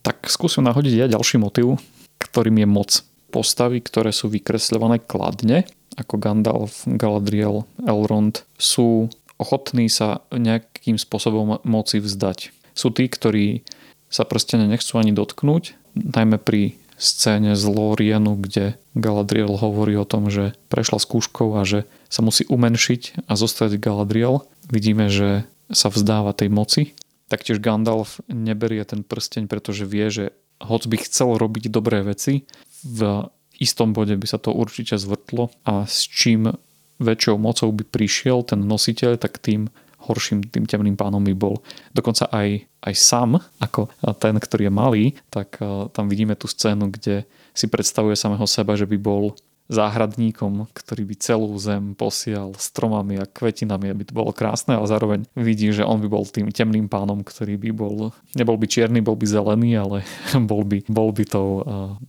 Tak skúsim nahodiť ja ďalší motiv, ktorým je moc. Postavy, ktoré sú vykresľované kladne, ako Gandalf, Galadriel, Elrond, sú ochotní sa nejakým spôsobom moci vzdať. Sú tí, ktorí sa proste nechcú ani dotknúť, najmä pri scéne z Lorienu, kde Galadriel hovorí o tom, že prešla skúškou a že sa musí umenšiť a zostať Galadriel. Vidíme, že sa vzdáva tej moci. Taktiež Gandalf neberie ten prsteň, pretože vie, že hoc by chcel robiť dobré veci, v istom bode by sa to určite zvrtlo a s čím väčšou mocou by prišiel ten nositeľ, tak tým horším tým temným pánom by bol. Dokonca aj, aj sám, ako ten, ktorý je malý, tak tam vidíme tú scénu, kde si predstavuje samého seba, že by bol záhradníkom, ktorý by celú zem posial stromami a kvetinami, aby to bolo krásne, ale zároveň vidí, že on by bol tým temným pánom, ktorý by bol, nebol by čierny, bol by zelený, ale bol by, bol by tou,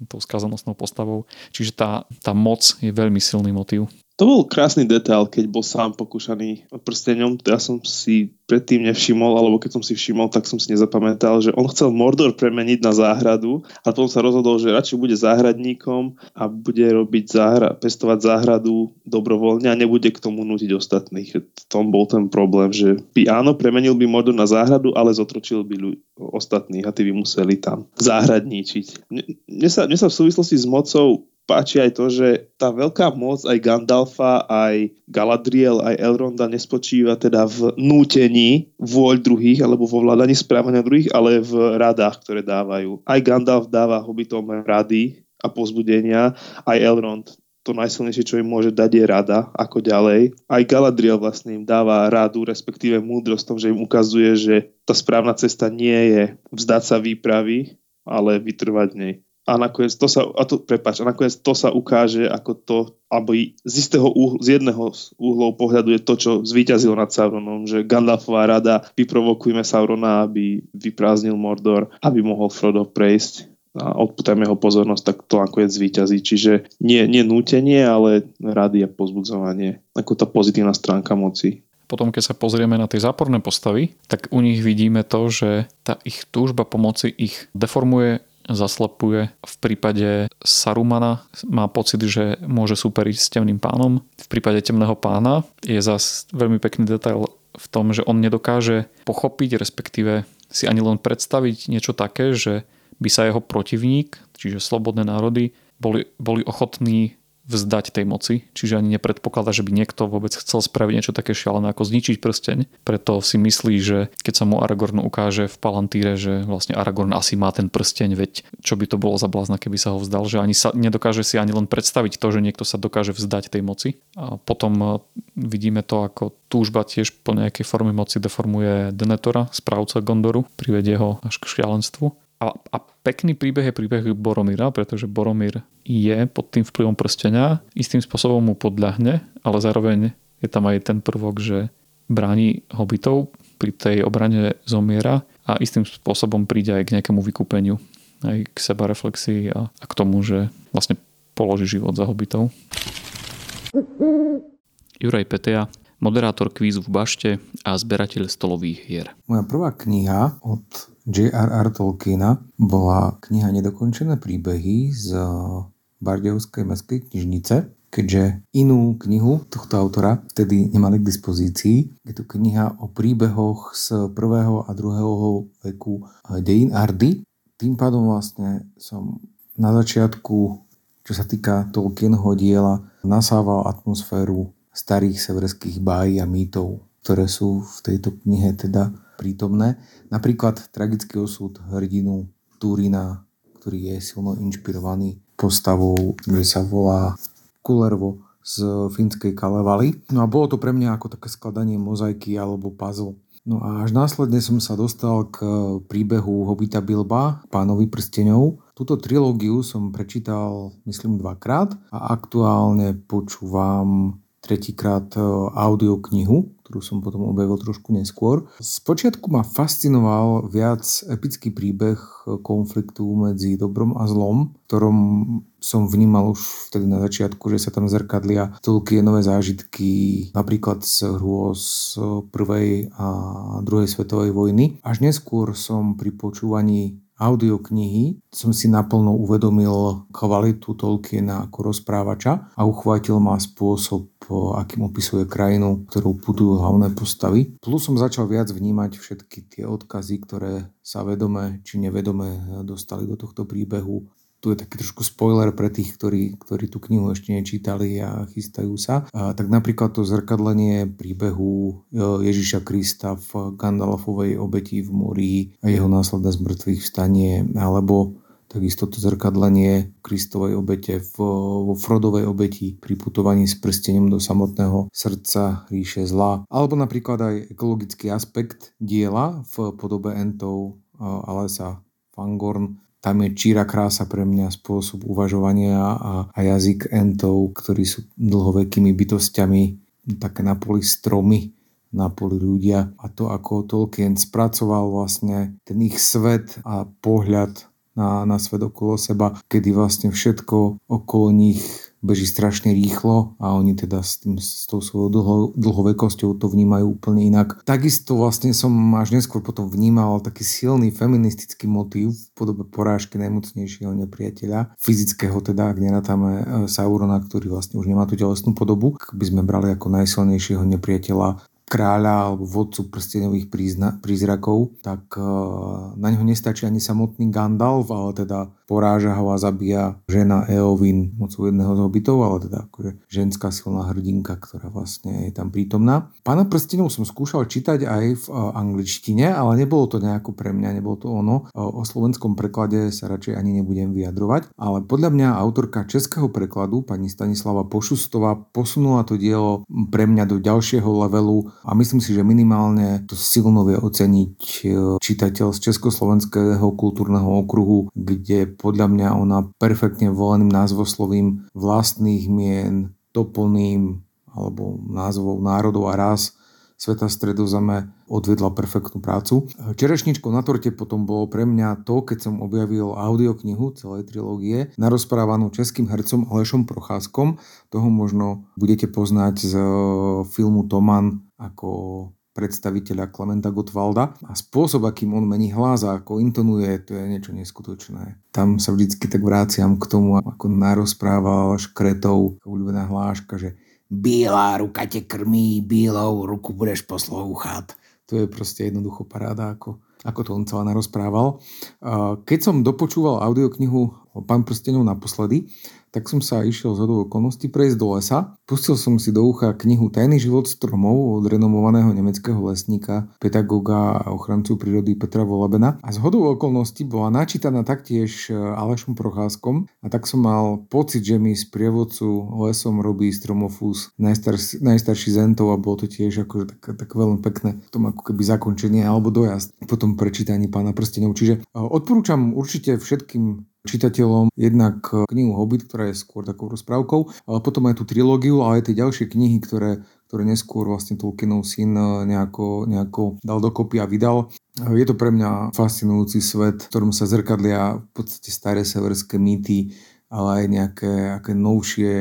tou skazonostnou postavou. Čiže tá, tá moc je veľmi silný motiv. To bol krásny detail, keď bol sám pokúšaný prsteňom. Ja som si predtým nevšimol, alebo keď som si všimol, tak som si nezapamätal, že on chcel Mordor premeniť na záhradu a potom sa rozhodol, že radšej bude záhradníkom a bude robiť záhra, pestovať záhradu dobrovoľne a nebude k tomu nutiť ostatných. V tom bol ten problém, že by áno, premenil by Mordor na záhradu, ale zotročil by ľudí ostatných a tí by museli tam záhradníčiť. Mne sa, mne sa v súvislosti s mocou páči aj to, že tá veľká moc aj Gandalfa, aj Galadriel, aj Elronda nespočíva teda v nútení vôľ druhých alebo vo vládaní správania druhých, ale v radách, ktoré dávajú. Aj Gandalf dáva hobbitom rady a pozbudenia, aj Elrond to najsilnejšie, čo im môže dať, je rada, ako ďalej. Aj Galadriel vlastne im dáva radu, respektíve múdrosť tom, že im ukazuje, že tá správna cesta nie je vzdať sa výpravy, ale vytrvať nej a nakoniec to sa, a to, prepáč, a nakoniec to sa ukáže ako to, alebo z istého úhlu, z jedného z úhlov pohľadu je to, čo zvíťazilo nad Sauronom, že Gandalfová rada, vyprovokujme Saurona, aby vyprázdnil Mordor, aby mohol Frodo prejsť a odputajme jeho pozornosť, tak to nakoniec zvíťazí. Čiže nie, nie nútenie, ale rady a pozbudzovanie, ako tá pozitívna stránka moci. Potom, keď sa pozrieme na tie záporné postavy, tak u nich vidíme to, že tá ich túžba pomoci ich deformuje zaslepuje. V prípade Sarumana má pocit, že môže superiť s temným pánom. V prípade temného pána je zas veľmi pekný detail v tom, že on nedokáže pochopiť, respektíve si ani len predstaviť niečo také, že by sa jeho protivník, čiže slobodné národy, boli, boli ochotní vzdať tej moci, čiže ani nepredpokladá, že by niekto vôbec chcel spraviť niečo také šialené ako zničiť prsteň. Preto si myslí, že keď sa mu Aragorn ukáže v Palantíre, že vlastne Aragorn asi má ten prsteň, veď čo by to bolo za blázna, keby sa ho vzdal, že ani sa nedokáže si ani len predstaviť to, že niekto sa dokáže vzdať tej moci. A potom e, vidíme to, ako túžba tiež po nejakej forme moci deformuje Denetora, správca Gondoru, privedie ho až k šialenstvu. A, a pekný príbeh je príbeh Boromíra, pretože Boromír je pod tým vplyvom prstenia, istým spôsobom mu podľahne, ale zároveň je tam aj ten prvok, že bráni hobitov, pri tej obrane zomiera a istým spôsobom príde aj k nejakému vykúpeniu, aj k seba reflexii a, a k tomu, že vlastne položí život za hobitov. Juraj Petea, moderátor kvízu v bašte a zberateľ stolových hier. Moja prvá kniha od J.R.R. Tolkiena bola kniha Nedokončené príbehy z Bardejovskej mestskej knižnice keďže inú knihu tohto autora vtedy nemali k dispozícii. Je to kniha o príbehoch z prvého a druhého veku dejín Ardy. Tým pádom vlastne som na začiatku, čo sa týka Tolkienho diela, nasával atmosféru starých severských bájí a mýtov, ktoré sú v tejto knihe teda prítomné. Napríklad tragický osud hrdinu Túrina, ktorý je silno inšpirovaný postavou, kde sa volá Kulervo z fínskej Kalevaly. No a bolo to pre mňa ako také skladanie mozaiky alebo puzzle. No a až následne som sa dostal k príbehu Hobita Bilba, pánovi prsteňov. Túto trilógiu som prečítal, myslím, dvakrát a aktuálne počúvam tretíkrát e, audioknihu, ktorú som potom objavil trošku neskôr. Spočiatku ma fascinoval viac epický príbeh konfliktu medzi dobrom a zlom, ktorom som vnímal už vtedy na začiatku, že sa tam zrkadlia nové zážitky napríklad z hrôz prvej a druhej svetovej vojny. Až neskôr som pri počúvaní audioknihy som si naplno uvedomil kvalitu Tolkiena ako rozprávača a uchvátil ma spôsob, akým opisuje krajinu, ktorú putujú hlavné postavy. Plus som začal viac vnímať všetky tie odkazy, ktoré sa vedome či nevedome dostali do tohto príbehu tu je taký trošku spoiler pre tých, ktorí, ktorí tú knihu ešte nečítali a chystajú sa. A, tak napríklad to zrkadlenie príbehu e, Ježiša Krista v Gandalfovej obeti v mori a jeho následné zmrtvých vstanie, alebo takisto to zrkadlenie Kristovej obete v, vo Frodovej obeti pri putovaní s prstením do samotného srdca ríše zla. Alebo napríklad aj ekologický aspekt diela v podobe entov e, Alesa Fangorn tam je číra krása pre mňa spôsob uvažovania a, a jazyk entov, ktorí sú dlhovekými bytostiami, také na poli stromy, na poli ľudia. A to, ako Tolkien spracoval vlastne ten ich svet a pohľad na, na svet okolo seba, kedy vlastne všetko okolo nich beží strašne rýchlo a oni teda s, tým, s tou svojou dlho, dlhovekosťou to vnímajú úplne inak. Takisto vlastne som až neskôr potom vnímal taký silný feministický motív v podobe porážky najmocnejšieho nepriateľa, fyzického teda, ak nerátame e, Saurona, ktorý vlastne už nemá tú telesnú podobu, by sme brali ako najsilnejšieho nepriateľa kráľa alebo vodcu prstenových prízna, prízrakov, tak uh, na neho nestačí ani samotný Gandalf, ale teda poráža ho a zabíja žena Eowyn mocou jedného z hobitov, ale teda akože ženská silná hrdinka, ktorá vlastne je tam prítomná. Pána prstenov som skúšal čítať aj v uh, angličtine, ale nebolo to nejako pre mňa, nebolo to ono. Uh, o slovenskom preklade sa radšej ani nebudem vyjadrovať, ale podľa mňa autorka českého prekladu, pani Stanislava Pošustová, posunula to dielo pre mňa do ďalšieho levelu a myslím si, že minimálne to silno vie oceniť e, čitateľ z Československého kultúrneho okruhu, kde podľa mňa ona perfektne voleným názvoslovím vlastných mien, doplným alebo názvov národov a raz sveta stredozeme odvedla perfektnú prácu. Čerešničkou na torte potom bolo pre mňa to, keď som objavil audioknihu celej trilógie, narozprávanú českým hercom Alešom Procházkom. Toho možno budete poznať z e, filmu Toman ako predstaviteľa Klementa Gottwalda a spôsob, akým on mení hlas a ako intonuje, to je niečo neskutočné. Tam sa vždycky tak vráciam k tomu, ako narozprával škretov, obľúbená hláška, že Bílá ruka te krmí, bílou ruku budeš poslouchat. To je proste jednoducho paráda, ako, ako to on celá narozprával. Keď som dopočúval audioknihu Pán prstenov naposledy, tak som sa išiel z hodou okolností prejsť do lesa. Pustil som si do ucha knihu Tajný život stromov od renomovaného nemeckého lesníka, pedagoga a ochrancu prírody Petra Volabena. A z hodou okolností bola načítaná taktiež e, Alešom Procházkom a tak som mal pocit, že mi z prievodcu lesom robí stromofús najstar- najstarší zentov a bolo to tiež akože tak, tak veľmi pekné v tom ako keby zakončenie alebo dojazd po tom prečítaní pána prstenov. Čiže e, odporúčam určite všetkým čitateľom jednak knihu Hobbit, ktorá je skôr takou rozprávkou, ale potom aj tú trilógiu, ale aj tie ďalšie knihy, ktoré, ktoré neskôr vlastne Tolkienov syn nejako, nejako dal dokopy a vydal. Je to pre mňa fascinujúci svet, v ktorom sa zrkadlia v podstate staré severské mýty, ale aj nejaké, nejaké novšie,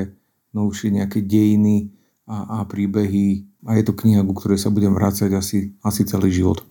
novšie nejaké dejiny a, a príbehy. A je to kniha, ku ktorej sa budem vrácať asi, asi celý život.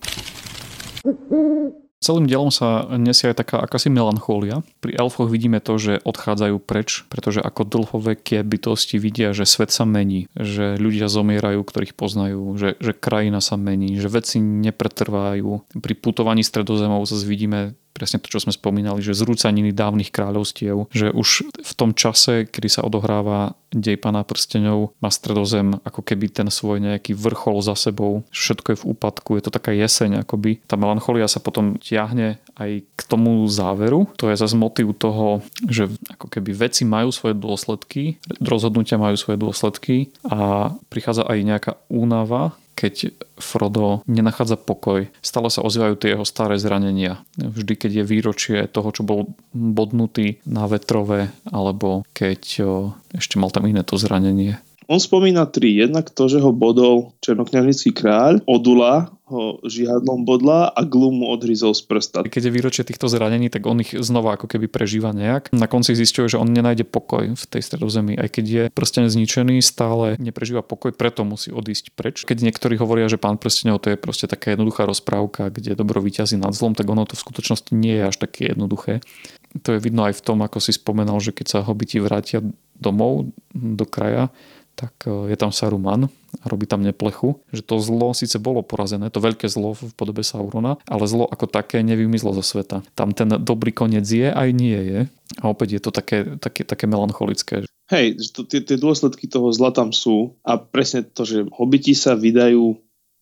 Celým dielom sa nesie aj taká akási melanchólia. Pri elfoch vidíme to, že odchádzajú preč, pretože ako dlhoveké bytosti vidia, že svet sa mení, že ľudia zomierajú, ktorých poznajú, že, že krajina sa mení, že veci nepretrvajú. Pri putovaní stredozemov zase vidíme presne to, čo sme spomínali, že zrúcaniny dávnych kráľovstiev, že už v tom čase, kedy sa odohráva dej pána prstenov, má stredozem ako keby ten svoj nejaký vrchol za sebou, všetko je v úpadku, je to taká jeseň akoby. Tá melancholia sa potom tiahne aj k tomu záveru. To je zase motiv toho, že ako keby veci majú svoje dôsledky, rozhodnutia majú svoje dôsledky a prichádza aj nejaká únava, keď Frodo nenachádza pokoj. Stále sa ozývajú tie jeho staré zranenia. Vždy, keď je výročie toho, čo bol bodnutý na vetrové, alebo keď ešte mal tam iné to zranenie. On spomína tri. Jednak to, že ho bodol černokňažnický kráľ, Odula ho žihadlom bodla a Glum mu odhryzol z prsta. Keď je výročie týchto zranení, tak on ich znova ako keby prežíva nejak. Na konci zistuje, že on nenájde pokoj v tej stredozemi. Aj keď je prsten zničený, stále neprežíva pokoj, preto musí odísť preč. Keď niektorí hovoria, že pán prstenov to je proste taká jednoduchá rozprávka, kde dobro vyťazí nad zlom, tak ono to v skutočnosti nie je až také jednoduché. To je vidno aj v tom, ako si spomenal, že keď sa hobiti vrátia domov do kraja, tak e, je tam Saruman a robí tam neplechu, že to zlo síce bolo porazené, to veľké zlo v podobe Saurona, ale zlo ako také nevymizlo zo sveta. Tam ten dobrý koniec je aj nie je a opäť je to také, také, také melancholické. Hej, to, tie, tie dôsledky toho zla tam sú a presne to, že hobiti sa vydajú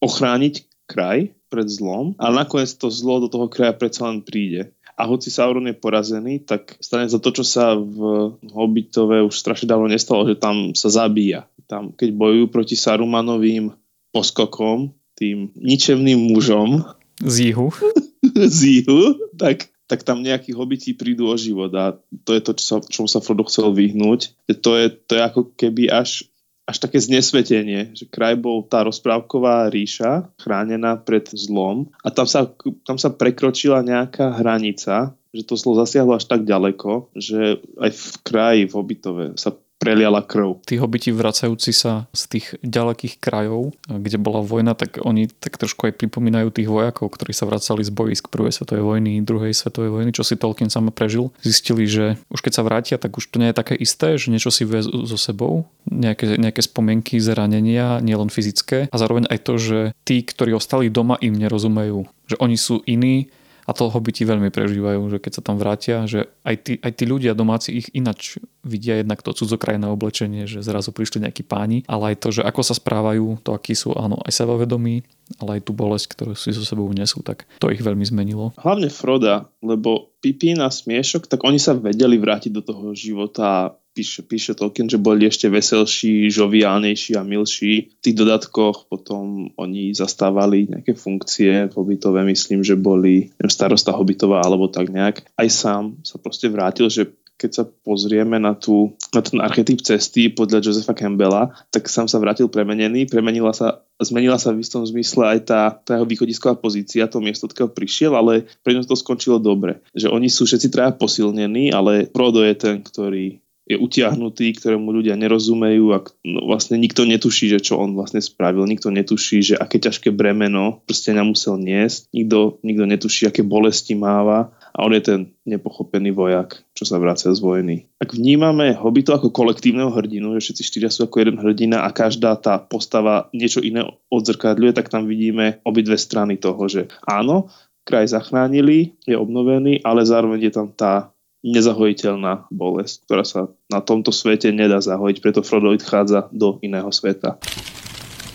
ochrániť kraj pred zlom, ale nakoniec to zlo do toho kraja predsa len príde a hoci Sauron je porazený, tak stane za to, čo sa v Hobbitove už strašne dávno nestalo, že tam sa zabíja. Tam, keď bojujú proti Sarumanovým poskokom, tým ničemným mužom z jihu, z jihu tak, tak tam nejakí hobiti prídu o život a to je to, čo sa, čomu sa Frodo chcel vyhnúť. To je, to je ako keby až až také znesvetenie, že kraj bol tá rozprávková ríša chránená pred zlom a tam sa, tam sa prekročila nejaká hranica, že to zlo zasiahlo až tak ďaleko, že aj v kraji v Hobitove sa preliala krv. Tí hobiti vracajúci sa z tých ďalekých krajov, kde bola vojna, tak oni tak trošku aj pripomínajú tých vojakov, ktorí sa vracali z bojisk prvej svetovej vojny, druhej svetovej vojny, čo si Tolkien sám prežil. Zistili, že už keď sa vrátia, tak už to nie je také isté, že niečo si vie so sebou, nejaké, nejaké spomienky, zranenia, nielen fyzické a zároveň aj to, že tí, ktorí ostali doma, im nerozumejú. Že oni sú iní, a to hobiti veľmi prežívajú, že keď sa tam vrátia, že aj tí, aj tí ľudia domáci ich inač vidia jednak to cudzokrajné oblečenie, že zrazu prišli nejakí páni, ale aj to, že ako sa správajú, to akí sú, áno, aj sebavedomí, ale aj tú bolesť, ktorú si so sebou nesú, tak to ich veľmi zmenilo. Hlavne Froda, lebo Pipín a Smiešok, tak oni sa vedeli vrátiť do toho života píše, píše Tolkien, že boli ešte veselší, žoviálnejší a milší. V tých dodatkoch potom oni zastávali nejaké funkcie hobitové, myslím, že boli neviem, starosta hobitová alebo tak nejak. Aj sám sa proste vrátil, že keď sa pozrieme na, tú, na ten archetyp cesty podľa Josefa Campbella, tak sám sa vrátil premenený, premenila sa, zmenila sa v istom zmysle aj tá, tá jeho východisková pozícia, to miesto, odkiaľ prišiel, ale pre ňo to skončilo dobre. Že oni sú všetci traja posilnení, ale Frodo je ten, ktorý je utiahnutý, ktorému ľudia nerozumejú a no, vlastne nikto netuší, že čo on vlastne spravil, nikto netuší, že aké ťažké bremeno prstenia musel niesť, nikto, nikto netuší, aké bolesti máva a on je ten nepochopený vojak, čo sa vracia z vojny. Ak vnímame Hobbito ako kolektívneho hrdinu, že všetci štyria sú ako jeden hrdina a každá tá postava niečo iné odzrkadľuje, tak tam vidíme obidve strany toho, že áno, kraj zachránili, je obnovený, ale zároveň je tam tá nezahojiteľná bolesť, ktorá sa na tomto svete nedá zahojiť, preto Frodo odchádza do iného sveta.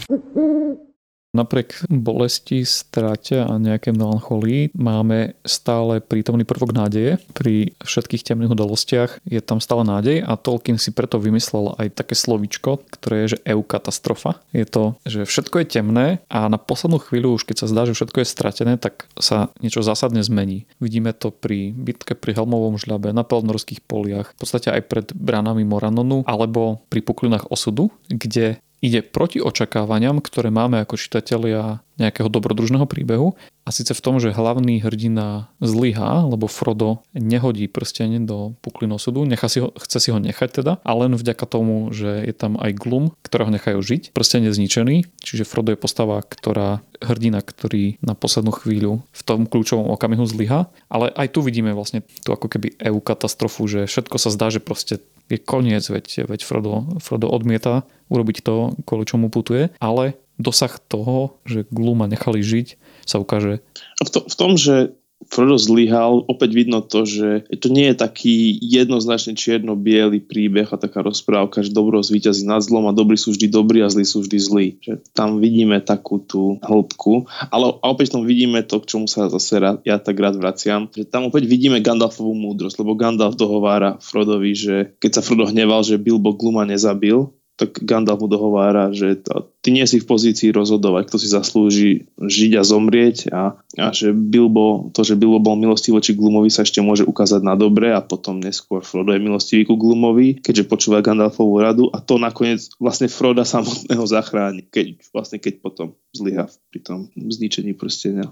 Napriek bolesti, strate a nejaké melancholii máme stále prítomný prvok nádeje. Pri všetkých temných udalostiach je tam stále nádej a Tolkien si preto vymyslel aj také slovíčko, ktoré je, že eukatastrofa. Je to, že všetko je temné a na poslednú chvíľu, už keď sa zdá, že všetko je stratené, tak sa niečo zásadne zmení. Vidíme to pri bitke pri Helmovom žľabe, na pelnorských poliach, v podstate aj pred branami Moranonu alebo pri puklinách osudu, kde ide proti očakávaniam, ktoré máme ako čitatelia nejakého dobrodružného príbehu a síce v tom, že hlavný hrdina zlyhá, lebo Frodo nehodí prsteň do puklin osudu, nechá si ho, chce si ho nechať teda a len vďaka tomu, že je tam aj Glum, ktorého nechajú žiť. Prsteň je zničený, čiže Frodo je postava, ktorá hrdina, ktorý na poslednú chvíľu v tom kľúčovom okamihu zlyhá, ale aj tu vidíme vlastne tú ako keby EU katastrofu, že všetko sa zdá, že proste je koniec, veď, veď Frodo, Frodo odmieta urobiť to, kvôli čomu putuje, ale dosah toho, že Gluma nechali žiť, sa ukáže. V, to, v tom, že Frodo zlyhal, opäť vidno to, že to nie je taký jednoznačne čierno-biely príbeh a taká rozprávka, že dobro zvýťazí nad zlom a dobrí sú vždy dobrí a zlí sú vždy zlí. Že tam vidíme takú tú hĺbku, ale a opäť tam vidíme to, k čomu sa zase rád, ja tak rád vraciam, že tam opäť vidíme Gandalfovú múdrosť, lebo Gandalf dohovára Frodovi, že keď sa Frodo hneval, že Bilbo Gluma nezabil, tak Gandalf mu dohovára, že to, ty nie si v pozícii rozhodovať, kto si zaslúži žiť a zomrieť a, a že Bilbo, to, že Bilbo bol milostivý voči Glumovi sa ešte môže ukázať na dobre a potom neskôr Frodo je milostivý ku Glumovi, keďže počúva Gandalfovú radu a to nakoniec vlastne Froda samotného zachráni, keď, vlastne keď potom zlyha pri tom zničení prstenia.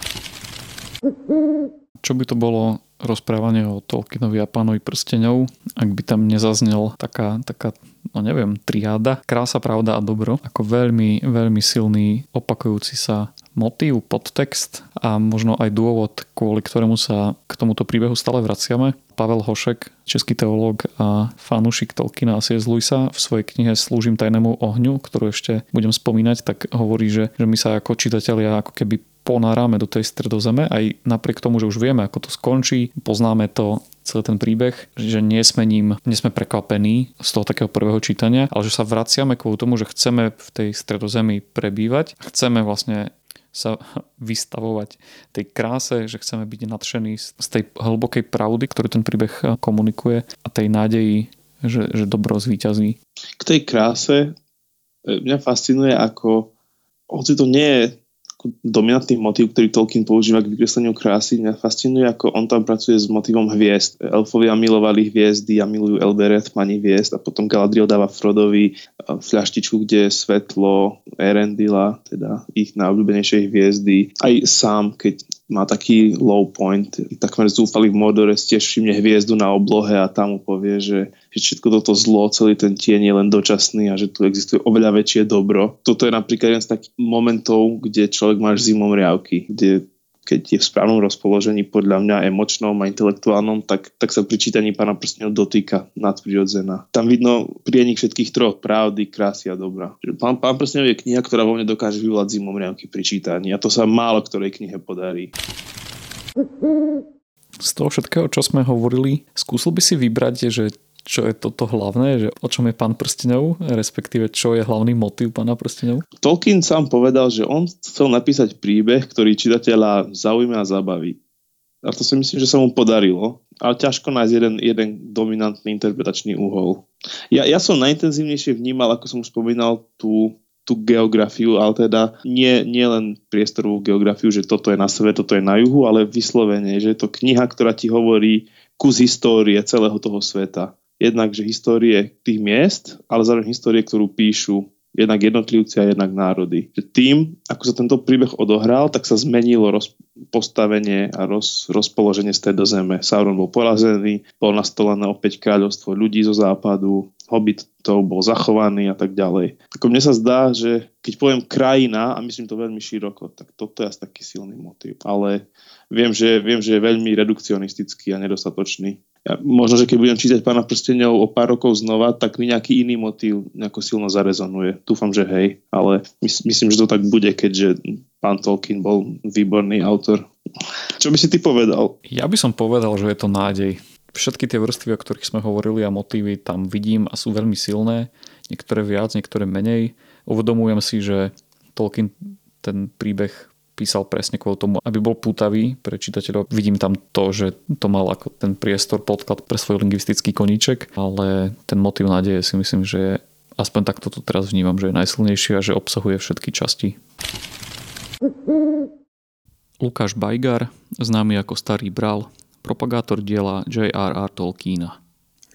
Čo by to bolo rozprávanie o Tolkienovi a pánovi prsteňov, ak by tam nezaznel taká, taká no neviem, triáda, krása, pravda a dobro, ako veľmi, veľmi silný opakujúci sa motív, podtext a možno aj dôvod, kvôli ktorému sa k tomuto príbehu stále vraciame. Pavel Hošek, český teológ a fanúšik Tolkiena a C.S. Lewisa v svojej knihe Slúžim tajnému ohňu, ktorú ešte budem spomínať, tak hovorí, že, že my sa ako čitatelia ako keby ponáráme do tej stredozeme, aj napriek tomu, že už vieme, ako to skončí, poznáme to celý ten príbeh, že nie sme ním, nie sme prekvapení z toho takého prvého čítania, ale že sa vraciame kvôli tomu, že chceme v tej stredozemi prebývať, chceme vlastne sa vystavovať tej kráse, že chceme byť nadšení z tej hlbokej pravdy, ktorú ten príbeh komunikuje a tej nádeji, že, že dobro zvíťazí. K tej kráse e, mňa fascinuje, ako hoci to nie je dominantný motív, ktorý Tolkien používa k vykresleniu krásy. Mňa fascinuje, ako on tam pracuje s motivom hviezd. Elfovia milovali hviezdy a milujú Elbereth, pani hviezd a potom Galadriel dáva Frodovi fľaštičku, kde je svetlo Erendila, teda ich najobľúbenejšej hviezdy. Aj sám, keď má taký low point, takmer zúfalý v Mordore, tiež všimne hviezdu na oblohe a tam mu povie, že, že všetko toto zlo, celý ten tieň je len dočasný a že tu existuje oveľa väčšie dobro. Toto je napríklad jeden z takých momentov, kde človek má zimom riavky, kde keď je v správnom rozpoložení podľa mňa emočnom a intelektuálnom, tak, tak sa pri čítaní pána prstňov dotýka nadprirodzená. Tam vidno prienik všetkých troch, pravdy, krásy a dobra. Pán, pán prstňov je kniha, ktorá vo mne dokáže vyvolať zimom riavky pri čítaní a to sa málo ktorej knihe podarí. Z toho všetkého, čo sme hovorili, skúsil by si vybrať, že čo je toto hlavné, že o čom je pán prstenov, respektíve čo je hlavný motív pána prstenov? Tolkien sám povedal, že on chcel napísať príbeh, ktorý čitateľa zaujme a zabaví. A to si myslím, že sa mu podarilo, ale ťažko nájsť jeden, jeden dominantný interpretačný úhol. Ja, ja som najintenzívnejšie vnímal, ako som už spomínal, tú, tú geografiu, ale teda nie, nie len priestorovú geografiu, že toto je na severe, toto je na juhu, ale vyslovene, že je to kniha, ktorá ti hovorí kus histórie celého toho sveta jednak, že histórie tých miest, ale zároveň histórie, ktorú píšu jednak jednotlivci a jednak národy. Tým, ako sa tento príbeh odohral, tak sa zmenilo roz, postavenie a roz, rozpoloženie stredozeme. Sauron bol porazený, bol nastolené opäť kráľovstvo ľudí zo západu, Hobbit to bol zachovaný a tak ďalej. Ako mne sa zdá, že keď poviem krajina, a myslím to veľmi široko, tak toto je asi taký silný motiv. Ale viem, že, viem, že je veľmi redukcionistický a nedostatočný ja, možno, že keď budem čítať Pána prstenov o pár rokov znova, tak mi nejaký iný motív nejako silno zarezonuje. Dúfam, že hej, ale mys- myslím, že to tak bude, keďže pán Tolkien bol výborný autor. Čo by si ty povedal? Ja by som povedal, že je to nádej. všetky tie vrstvy, o ktorých sme hovorili a motívy tam vidím a sú veľmi silné, niektoré viac, niektoré menej. Uvedomujem si, že Tolkien ten príbeh písal presne kvôli tomu, aby bol pútavý pre čitateľov. Vidím tam to, že to mal ako ten priestor, podklad pre svoj lingvistický koníček, ale ten motív nádeje si myslím, že aspoň takto to teraz vnímam, že je najsilnejší a že obsahuje všetky časti. Lukáš Bajgar, známy ako Starý Bral, propagátor diela J.R.R. Tolkiena.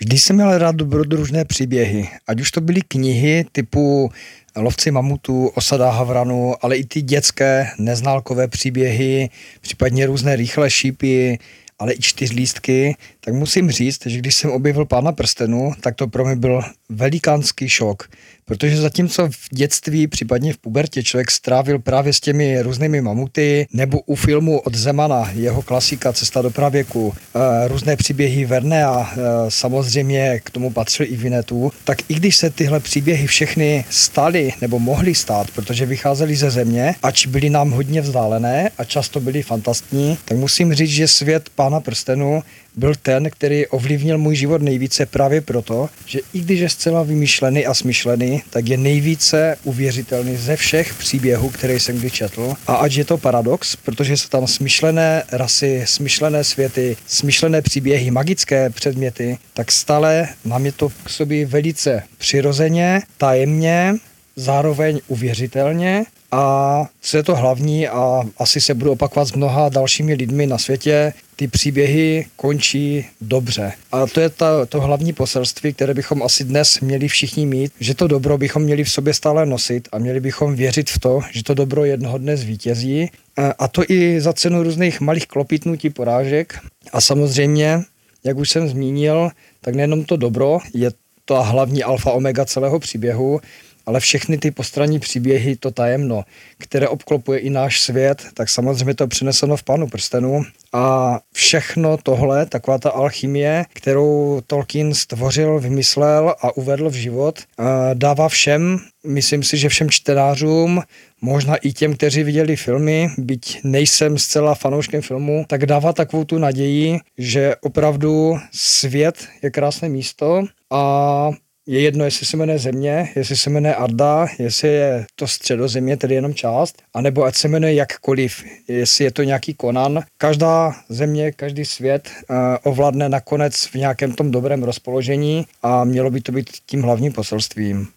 Vždy jsem měl rád dobrodružné příběhy, ať už to byly knihy typu Lovci mamutů, Osada Havranu, ale i ty dětské neználkové příběhy, případně různé rychlé šípy, ale i čtyřlístky, tak musím říct, že když jsem objevil Pána prstenu, tak to pro mě byl velikánský šok. Protože zatímco v dětství, případně v pubertě člověk strávil právě s těmi různými mamuty, nebo u filmu od Zemana, jeho klasika Cesta do pravěku, eh, různé příběhy Verne a eh, samozřejmě k tomu patřil i Vinetu, tak i když se tyhle příběhy všechny staly nebo mohly stát, protože vycházely ze země, ač byly nám hodně vzdálené a často byly fantastní, tak musím říct, že svět Pána prstenu byl ten, který ovlivnil můj život nejvíce právě proto, že i když je zcela vymyšlený a smyšlený, tak je nejvíce uvěřitelný ze všech příběhů, které jsem kdy četl. A ať je to paradox, protože jsou tam smyšlené rasy, smyšlené světy, smyšlené příběhy, magické předměty, tak stále nám je to k sobě velice přirozeně, tajemně, zároveň uvěřitelně a co je to hlavní a asi se budu opakovat s mnoha dalšími lidmi na světě, ty příběhy končí dobře. A to je ta, to hlavní poselství, které bychom asi dnes měli všichni mít, že to dobro bychom měli v sobě stále nosit a měli bychom věřit v to, že to dobro jednoho dne zvítězí. A to i za cenu různých malých klopitnutí porážek. A samozřejmě, jak už jsem zmínil, tak nejenom to dobro je ta hlavní alfa omega celého příběhu, ale všechny ty postranní příběhy, to tajemno, které obklopuje i náš svět, tak samozřejmě to přineseno v Pánu prstenu. A všechno tohle, taková ta alchymie, kterou Tolkien stvořil, vymyslel a uvedl v život, dává všem, myslím si, že všem čtenářům, možná i těm, kteří viděli filmy, byť nejsem zcela fanouškem filmu, tak dává takovou tu naději, že opravdu svět je krásné místo a je jedno, jestli se jmenuje Země, jestli se jmenuje Arda, jestli je to středozemě, tedy jenom část, anebo ať se jmenuje jakkoliv, jestli je to nějaký Konan. Každá země, každý svět uh, ovládne nakonec v nějakém tom dobrém rozpoložení a mělo by to být tím hlavním poselstvím.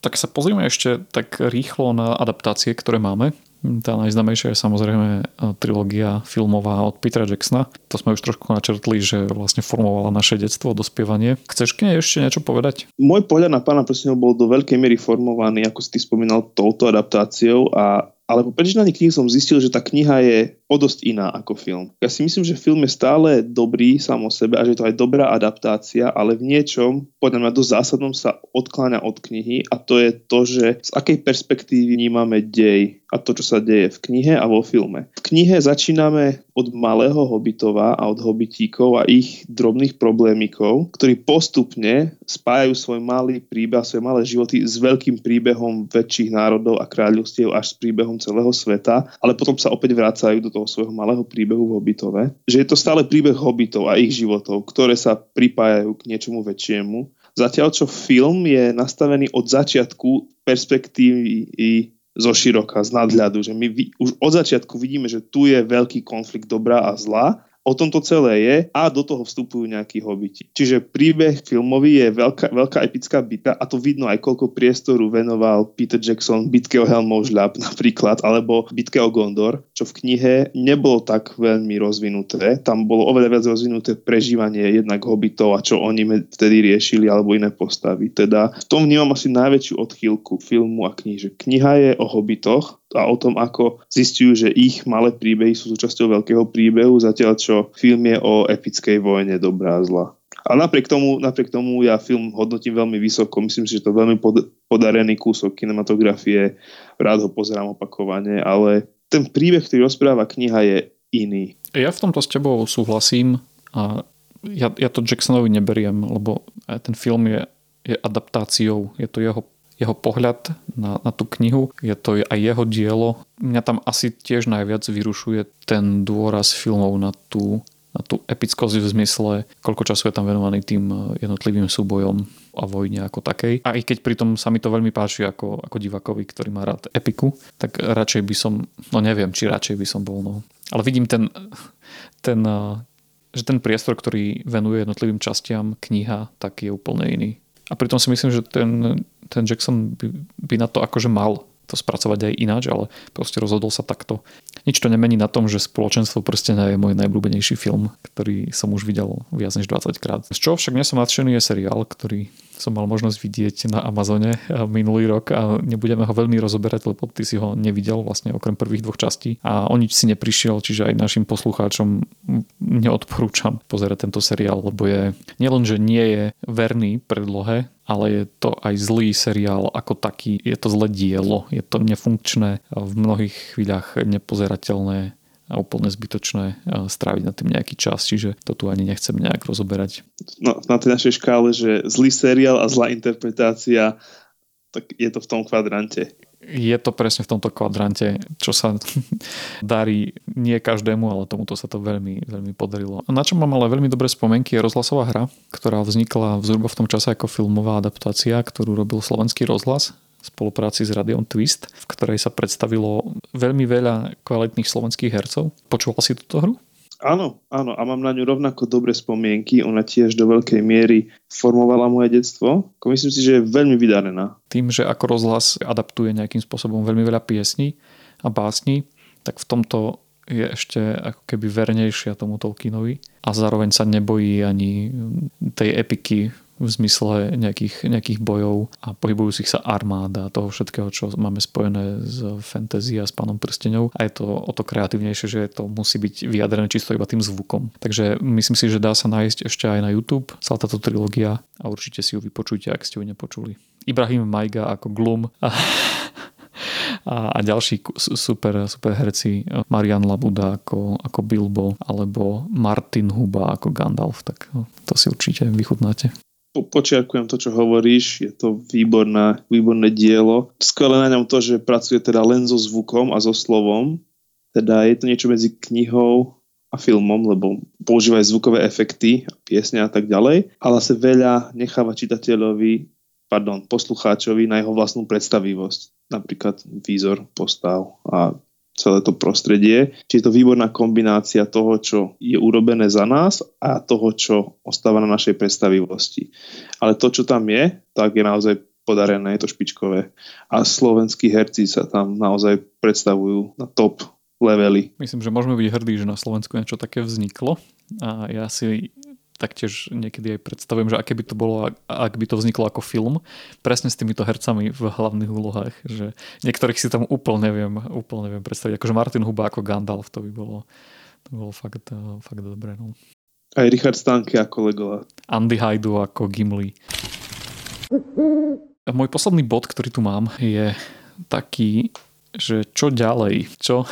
Tak sa pozrieme ešte tak rýchlo na adaptácie, ktoré máme. Tá najznamejšia je samozrejme e, trilógia filmová od Petra Jacksona. To sme už trošku načrtli, že vlastne formovala naše detstvo, dospievanie. Chceš k nej ešte niečo povedať? Môj pohľad na pána prstenov bol do veľkej miery formovaný, ako si ty spomínal, touto adaptáciou a ale po prečítaní knihy som zistil, že tá kniha je o dosť iná ako film. Ja si myslím, že film je stále dobrý sám o sebe a že je to aj dobrá adaptácia, ale v niečom, podľa mňa dosť zásadnom sa odkláňa od knihy a to je to, že z akej perspektívy vnímame dej a to, čo sa deje v knihe a vo filme. V knihe začíname od malého hobitova a od hobitíkov a ich drobných problémikov, ktorí postupne spájajú svoj malý príbeh, svoje malé životy s veľkým príbehom väčších národov a kráľovstiev až s príbehom celého sveta, ale potom sa opäť vracajú do toho svojho malého príbehu v hobitove. Že je to stále príbeh hobitov a ich životov, ktoré sa pripájajú k niečomu väčšiemu. Zatiaľ, čo film je nastavený od začiatku perspektívy zo široka, z nadhľadu, že my už od začiatku vidíme, že tu je veľký konflikt dobrá a zla O tom to celé je a do toho vstupujú nejakí hobiti. Čiže príbeh filmový je veľká, veľká epická bitka a to vidno aj koľko priestoru venoval Peter Jackson bitke o Helmov žľab napríklad, alebo bitke o Gondor, čo v knihe nebolo tak veľmi rozvinuté. Tam bolo oveľa viac rozvinuté prežívanie jednak hobitov a čo oni vtedy riešili alebo iné postavy. Teda v tom vnímam asi najväčšiu odchýlku filmu a knihy. Kniha je o hobitoch, a o tom, ako zistujú, že ich malé príbehy sú súčasťou veľkého príbehu, zatiaľ čo film je o epickej vojne dobrá a zla. A napriek tomu, napriek tomu ja film hodnotím veľmi vysoko. Myslím si, že to je veľmi pod, podarený kúsok kinematografie. Rád ho pozerám opakovane, ale ten príbeh, ktorý rozpráva kniha je iný. Ja v tomto s tebou súhlasím a ja, ja to Jacksonovi neberiem, lebo ten film je, je adaptáciou, je to jeho jeho pohľad na, na tú knihu, je to aj jeho dielo. Mňa tam asi tiež najviac vyrušuje ten dôraz filmov na tú na tú epickosť v zmysle, koľko času je tam venovaný tým eh, jednotlivým súbojom a vojne ako takej. A i keď pritom sa mi to veľmi páči ako, ako divakovi, ktorý má rád epiku, tak radšej by som, no neviem, či radšej by som bol, no. Ale vidím ten, ten, eh, že ten priestor, ktorý venuje jednotlivým častiam kniha, tak je úplne iný. A pritom si myslím, že ten, ten Jackson by, by na to akože mal to spracovať aj ináč, ale proste rozhodol sa takto. Nič to nemení na tom, že Spoločenstvo prstenia je môj najblúbenejší film, ktorý som už videl viac než 20 krát. Z čoho však nie som nadšený je seriál, ktorý som mal možnosť vidieť na Amazone minulý rok a nebudeme ho veľmi rozoberať, lebo ty si ho nevidel vlastne okrem prvých dvoch častí a o nič si neprišiel, čiže aj našim poslucháčom neodporúčam pozerať tento seriál, lebo je nielen, že nie je verný predlohe, ale je to aj zlý seriál ako taký. Je to zlé dielo, je to nefunkčné, v mnohých chvíľach nepozerateľné a úplne zbytočné stráviť na tým nejaký čas, čiže to tu ani nechcem nejak rozoberať. No, na tej našej škále, že zlý seriál a zlá interpretácia, tak je to v tom kvadrante je to presne v tomto kvadrante, čo sa darí nie každému, ale tomuto sa to veľmi, veľmi podarilo. Na čo mám ale veľmi dobré spomienky je rozhlasová hra, ktorá vznikla zhruba v tom čase ako filmová adaptácia, ktorú robil slovenský rozhlas spolupráci s Radiom Twist, v ktorej sa predstavilo veľmi veľa kvalitných slovenských hercov. Počúval si túto hru? Áno, áno a mám na ňu rovnako dobré spomienky. Ona tiež do veľkej miery formovala moje detstvo. Myslím si, že je veľmi vydarená. Tým, že ako rozhlas adaptuje nejakým spôsobom veľmi veľa piesní a básní, tak v tomto je ešte ako keby vernejšia tomu Tolkienovi a zároveň sa nebojí ani tej epiky v zmysle nejakých, nejakých bojov a pohybujúcich sa armád a toho všetkého, čo máme spojené s fantasy a s pánom prsteňov a je to o to kreatívnejšie, že to musí byť vyjadrené čisto iba tým zvukom. Takže myslím si, že dá sa nájsť ešte aj na YouTube celá táto trilógia a určite si ju vypočujte, ak ste ju nepočuli. Ibrahim Majga ako Glum a, a, a ďalší super, super herci Marian Labuda ako, ako Bilbo alebo Martin Huba ako Gandalf, tak to si určite vychutnáte po, počiarkujem to, čo hovoríš, je to výborná, výborné dielo. Skvelé na ňom to, že pracuje teda len so zvukom a so slovom. Teda je to niečo medzi knihou a filmom, lebo používajú zvukové efekty, piesne a tak ďalej, ale sa veľa necháva čitateľovi, pardon, poslucháčovi na jeho vlastnú predstavivosť. Napríklad výzor, postav a celé to prostredie. Čiže je to výborná kombinácia toho, čo je urobené za nás a toho, čo ostáva na našej predstavivosti. Ale to, čo tam je, tak je naozaj podarené, je to špičkové. A slovenskí herci sa tam naozaj predstavujú na top levely. Myslím, že môžeme byť hrdí, že na Slovensku niečo také vzniklo. A ja si taktiež niekedy aj predstavujem, že aké by to bolo, ak by to vzniklo ako film, presne s týmito hercami v hlavných úlohách, že niektorých si tam úplne neviem, úplne neviem predstaviť, akože Martin Huba ako Gandalf, to by bolo, to bolo fakt, fakt dobré. No. Aj Richard Stanke ako Legolas. Andy Haidu ako Gimli. Môj posledný bod, ktorý tu mám, je taký, že čo ďalej, čo,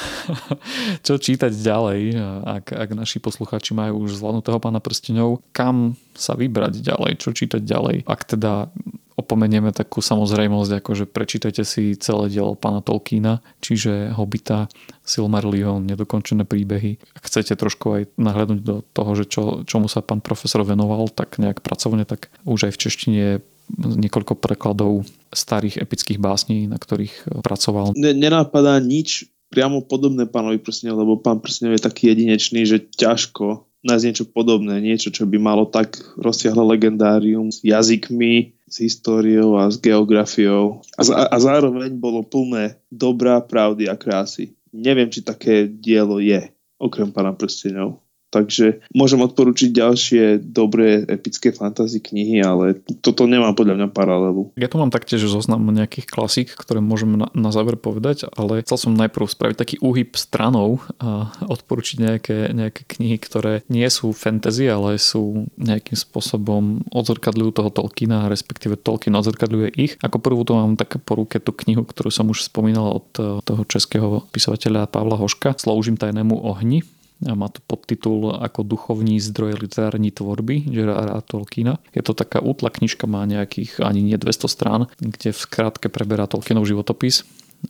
čo čítať ďalej, ak, ak naši posluchači majú už zvládnutého pána prstenov, kam sa vybrať ďalej, čo čítať ďalej. Ak teda opomenieme takú samozrejmosť, ako že prečítajte si celé dielo pána Tolkiena, čiže Hobita, Silmarillion, nedokončené príbehy. Ak chcete trošku aj nahľadnúť do toho, že čo, čomu sa pán profesor venoval, tak nejak pracovne, tak už aj v češtine je niekoľko prekladov starých epických básní, na ktorých eh, pracoval. Nenápadá nič priamo podobné pánovi Prsnev, lebo pán Prsnev je taký jedinečný, že ťažko nájsť niečo podobné, niečo, čo by malo tak rozsiahle legendárium s jazykmi, s históriou a s geografiou a, a zároveň bolo plné dobrá, pravdy a krásy. Neviem, či také dielo je, okrem pána prstenov. Takže môžem odporučiť ďalšie dobré epické fantasy knihy, ale toto nemám podľa mňa paralelu. Ja tu mám taktiež zoznam nejakých klasík, ktoré môžem na, na záver povedať, ale chcel som najprv spraviť taký úhyb stranou a odporučiť nejaké, nejaké knihy, ktoré nie sú fantasy, ale sú nejakým spôsobom odzrkadľujú toho Tolkiena, respektíve Tolkien odzrkadľuje ich. Ako prvú to mám také po ruke tú knihu, ktorú som už spomínal od toho českého pisovateľa Pavla Hoška, Sloužím tajnému ohni má to podtitul ako duchovní zdroje literární tvorby Gerarda Tolkiena. Je to taká útla knižka, má nejakých ani nie 200 strán, kde v skrátke preberá Tolkienov životopis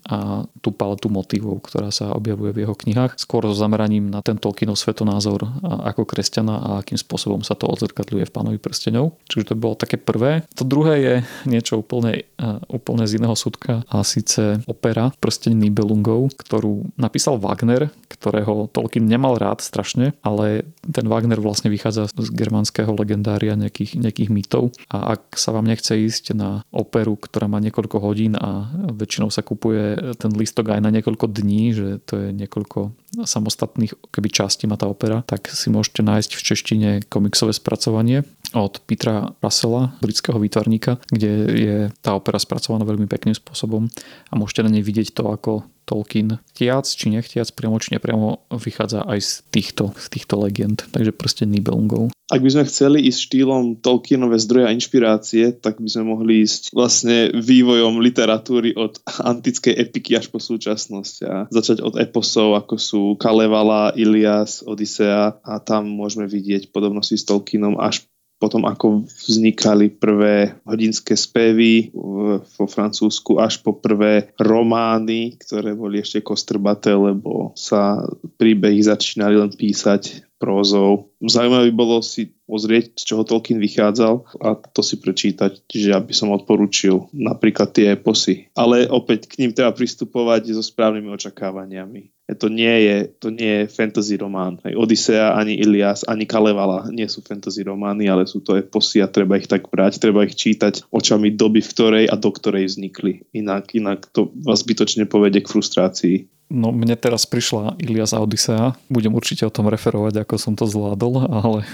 a tú paletu motivov, ktorá sa objavuje v jeho knihách, skôr so zameraním na ten Tolkienov svetonázor ako kresťana a akým spôsobom sa to odzrkadľuje v Pánovi prsteňov. Čiže to bolo také prvé. To druhé je niečo úplne, úplne z iného súdka a síce opera Prsteň Nibelungov, ktorú napísal Wagner, ktorého Tolkien nemal rád strašne, ale ten Wagner vlastne vychádza z germánskeho legendária nejakých, nejakých mýtov a ak sa vám nechce ísť na operu, ktorá má niekoľko hodín a väčšinou sa kupuje ten listok aj na niekoľko dní, že to je niekoľko samostatných keby častí má tá opera, tak si môžete nájsť v češtine komiksové spracovanie od Petra Russella, britského výtvarníka, kde je tá opera spracovaná veľmi pekným spôsobom a môžete na nej vidieť to, ako Tolkien tiac či nechtiac, priamo či nepriamo vychádza aj z týchto, z týchto legend. Takže proste Nibelungov. Ak by sme chceli ísť štýlom Tolkienové zdroje a inšpirácie, tak by sme mohli ísť vlastne vývojom literatúry od antickej epiky až po súčasnosť a začať od eposov, ako sú Kalevala, Ilias, Odisea a tam môžeme vidieť podobnosti s Tolkienom až potom ako vznikali prvé hodinské spevy vo Francúzsku až po prvé romány, ktoré boli ešte kostrbaté, lebo sa príbehy začínali len písať prózou. Zaujímavé bolo si pozrieť, z čoho Tolkien vychádzal a to si prečítať, čiže aby som odporučil napríklad tie eposy. Ale opäť k ním treba pristupovať so správnymi očakávaniami to nie je, to nie je fantasy román. Aj Odisea, ani Ilias, ani Kalevala nie sú fantasy romány, ale sú to eposy a treba ich tak brať, treba ich čítať očami doby, v ktorej a do ktorej vznikli. Inak, inak to vás bytočne povedie k frustrácii. No mne teraz prišla Ilias Odisea. Budem určite o tom referovať, ako som to zvládol, ale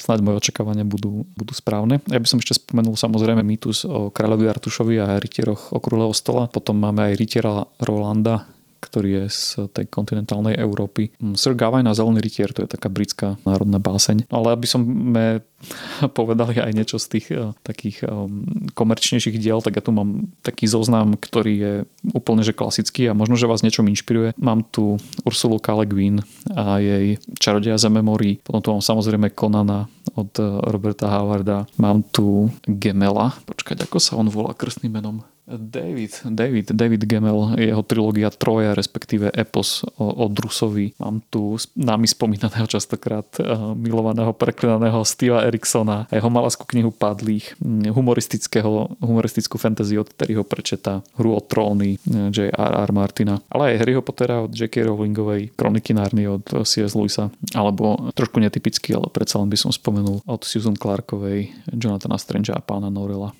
snáď moje očakávania budú, budú správne. Ja by som ešte spomenul samozrejme mýtus o kráľovi Artušovi a rytieroch okrúhleho stola. Potom máme aj rytiera Rolanda, ktorý je z tej kontinentálnej Európy. Mm, Sir Gawain a Zelený rytier, to je taká britská národná báseň. Ale aby som me povedali aj niečo z tých uh, takých um, komerčnejších diel, tak ja tu mám taký zoznam, ktorý je úplne že klasický a možno, že vás niečom inšpiruje. Mám tu Ursulu K. Le Guin a jej Čarodeja zeme morí. Potom tu mám samozrejme Konana od eh, Roberta Howarda. Mám tu Gemela. Počkať, ako sa on volá krstným menom? David, David, David Gemmel, jeho trilógia Troja, respektíve Epos o, o Drusovi. Mám tu námi spomínaného častokrát uh, milovaného preklinaného Steva Eriksona a jeho malaskú knihu Padlých, hm, humoristického, humoristickú fantasy od Terryho Prečeta, Hru o tróny eh, J.R.R. Martina, ale aj Harryho Pottera od J.K. Rowlingovej, Kroniky Narny od C.S. Lewisa, alebo trošku netypicky, ale predsa len by som spomenul od Susan Clarkovej, Jonathana Strange a pána Norela.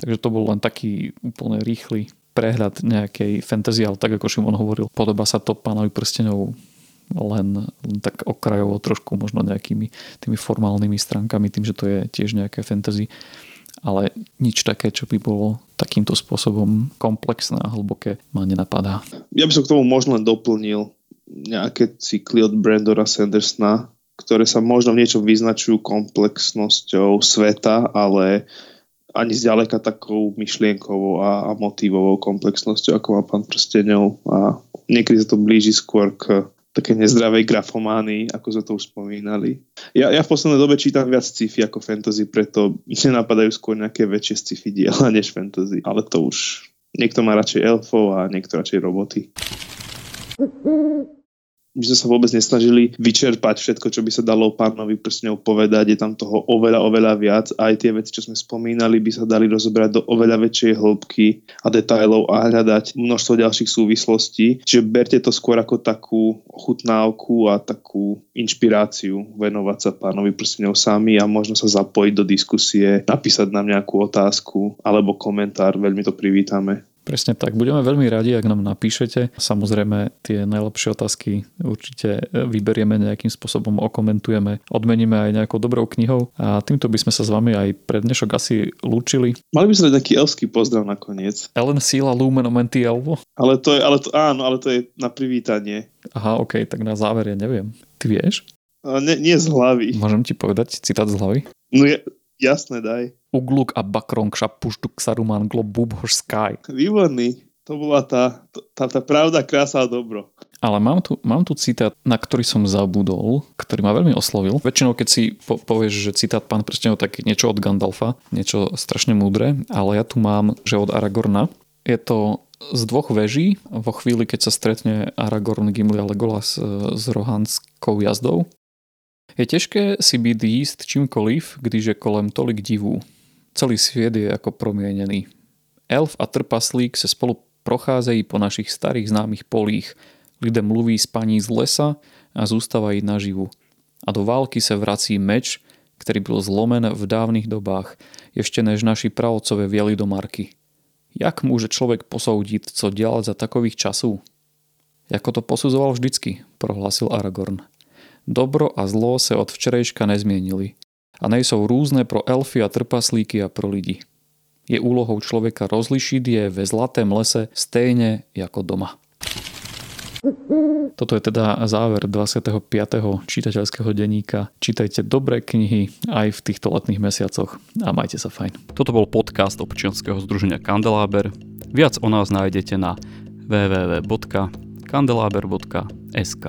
Takže to bol len taký úplne rýchly prehľad nejakej fantasy, ale tak ako Šimon hovoril, podoba sa to pánovi prstenov len, len tak okrajovo trošku možno nejakými tými formálnymi stránkami, tým, že to je tiež nejaké fantasy ale nič také, čo by bolo takýmto spôsobom komplexné a hlboké ma nenapadá. Ja by som k tomu možno len doplnil nejaké cykly od Brandona Sandersona, ktoré sa možno v niečom vyznačujú komplexnosťou sveta, ale ani zďaleka takou myšlienkovou a, a motivovou komplexnosťou, ako má pán Prstenov a niekedy sa to blíži skôr k také nezdravej grafománii, ako sme to už spomínali. Ja, ja v poslednej dobe čítam viac sci-fi ako fantasy, preto mne napadajú skôr nejaké väčšie sci-fi diela než fantasy, ale to už niekto má radšej elfov a niekto radšej roboty my sme sa vôbec nesnažili vyčerpať všetko, čo by sa dalo pánovi prsňov povedať. Je tam toho oveľa, oveľa viac. Aj tie veci, čo sme spomínali, by sa dali rozoberať do oveľa väčšej hĺbky a detajlov a hľadať množstvo ďalších súvislostí. Čiže berte to skôr ako takú chutnávku a takú inšpiráciu venovať sa pánovi prsňov sami a možno sa zapojiť do diskusie, napísať nám nejakú otázku alebo komentár. Veľmi to privítame. Presne tak. Budeme veľmi radi, ak nám napíšete. Samozrejme, tie najlepšie otázky určite vyberieme nejakým spôsobom, okomentujeme, odmeníme aj nejakou dobrou knihou a týmto by sme sa s vami aj pre dnešok asi lúčili. Mali by sme taký elský pozdrav nakoniec. Ellen Sila Lumen Omenti Elvo. Ale to je, ale to, áno, ale to je na privítanie. Aha, ok, tak na záver ja neviem. Ty vieš? Nie, nie z hlavy. Môžem ti povedať citát z hlavy? No je, jasné, daj. Ugluk a Bakrong Šapuštuk Saruman Globub Sky. Výborný. To bola tá, tá, tá pravda, krása a dobro. Ale mám tu, mám tu citát, na ktorý som zabudol, ktorý ma veľmi oslovil. Väčšinou, keď si po, povieš, že citát pán prstenov, tak niečo od Gandalfa, niečo strašne múdre, ale ja tu mám, že od Aragorna. Je to z dvoch veží vo chvíli, keď sa stretne Aragorn, Gimli a Legolas e, s rohanskou jazdou. Je těžké si byť jíst čímkoliv, když je kolem tolik divů. Celý svět je ako promienený. Elf a trpaslík se spolu procházejí po našich starých známých polích. Lidé mluví z paní z lesa a zústavají naživu. A do války se vrací meč, ktorý byl zlomen v dávnych dobách, ešte než naši pravcové vieli do marky. Jak môže človek posoudiť, co dělat za takových časů? Jako to posuzoval vždycky, prohlásil Aragorn. Dobro a zlo se od včerejška nezmienili a nejsou různé pro elfy a trpaslíky a pro lidi. Je úlohou človeka rozlišiť je ve zlatém lese stejne ako doma. Toto je teda záver 25. čitateľského denníka. Čítajte dobré knihy aj v týchto letných mesiacoch a majte sa fajn. Toto bol podcast občianského združenia Kandeláber. Viac o nás nájdete na www.kandelaber.sk.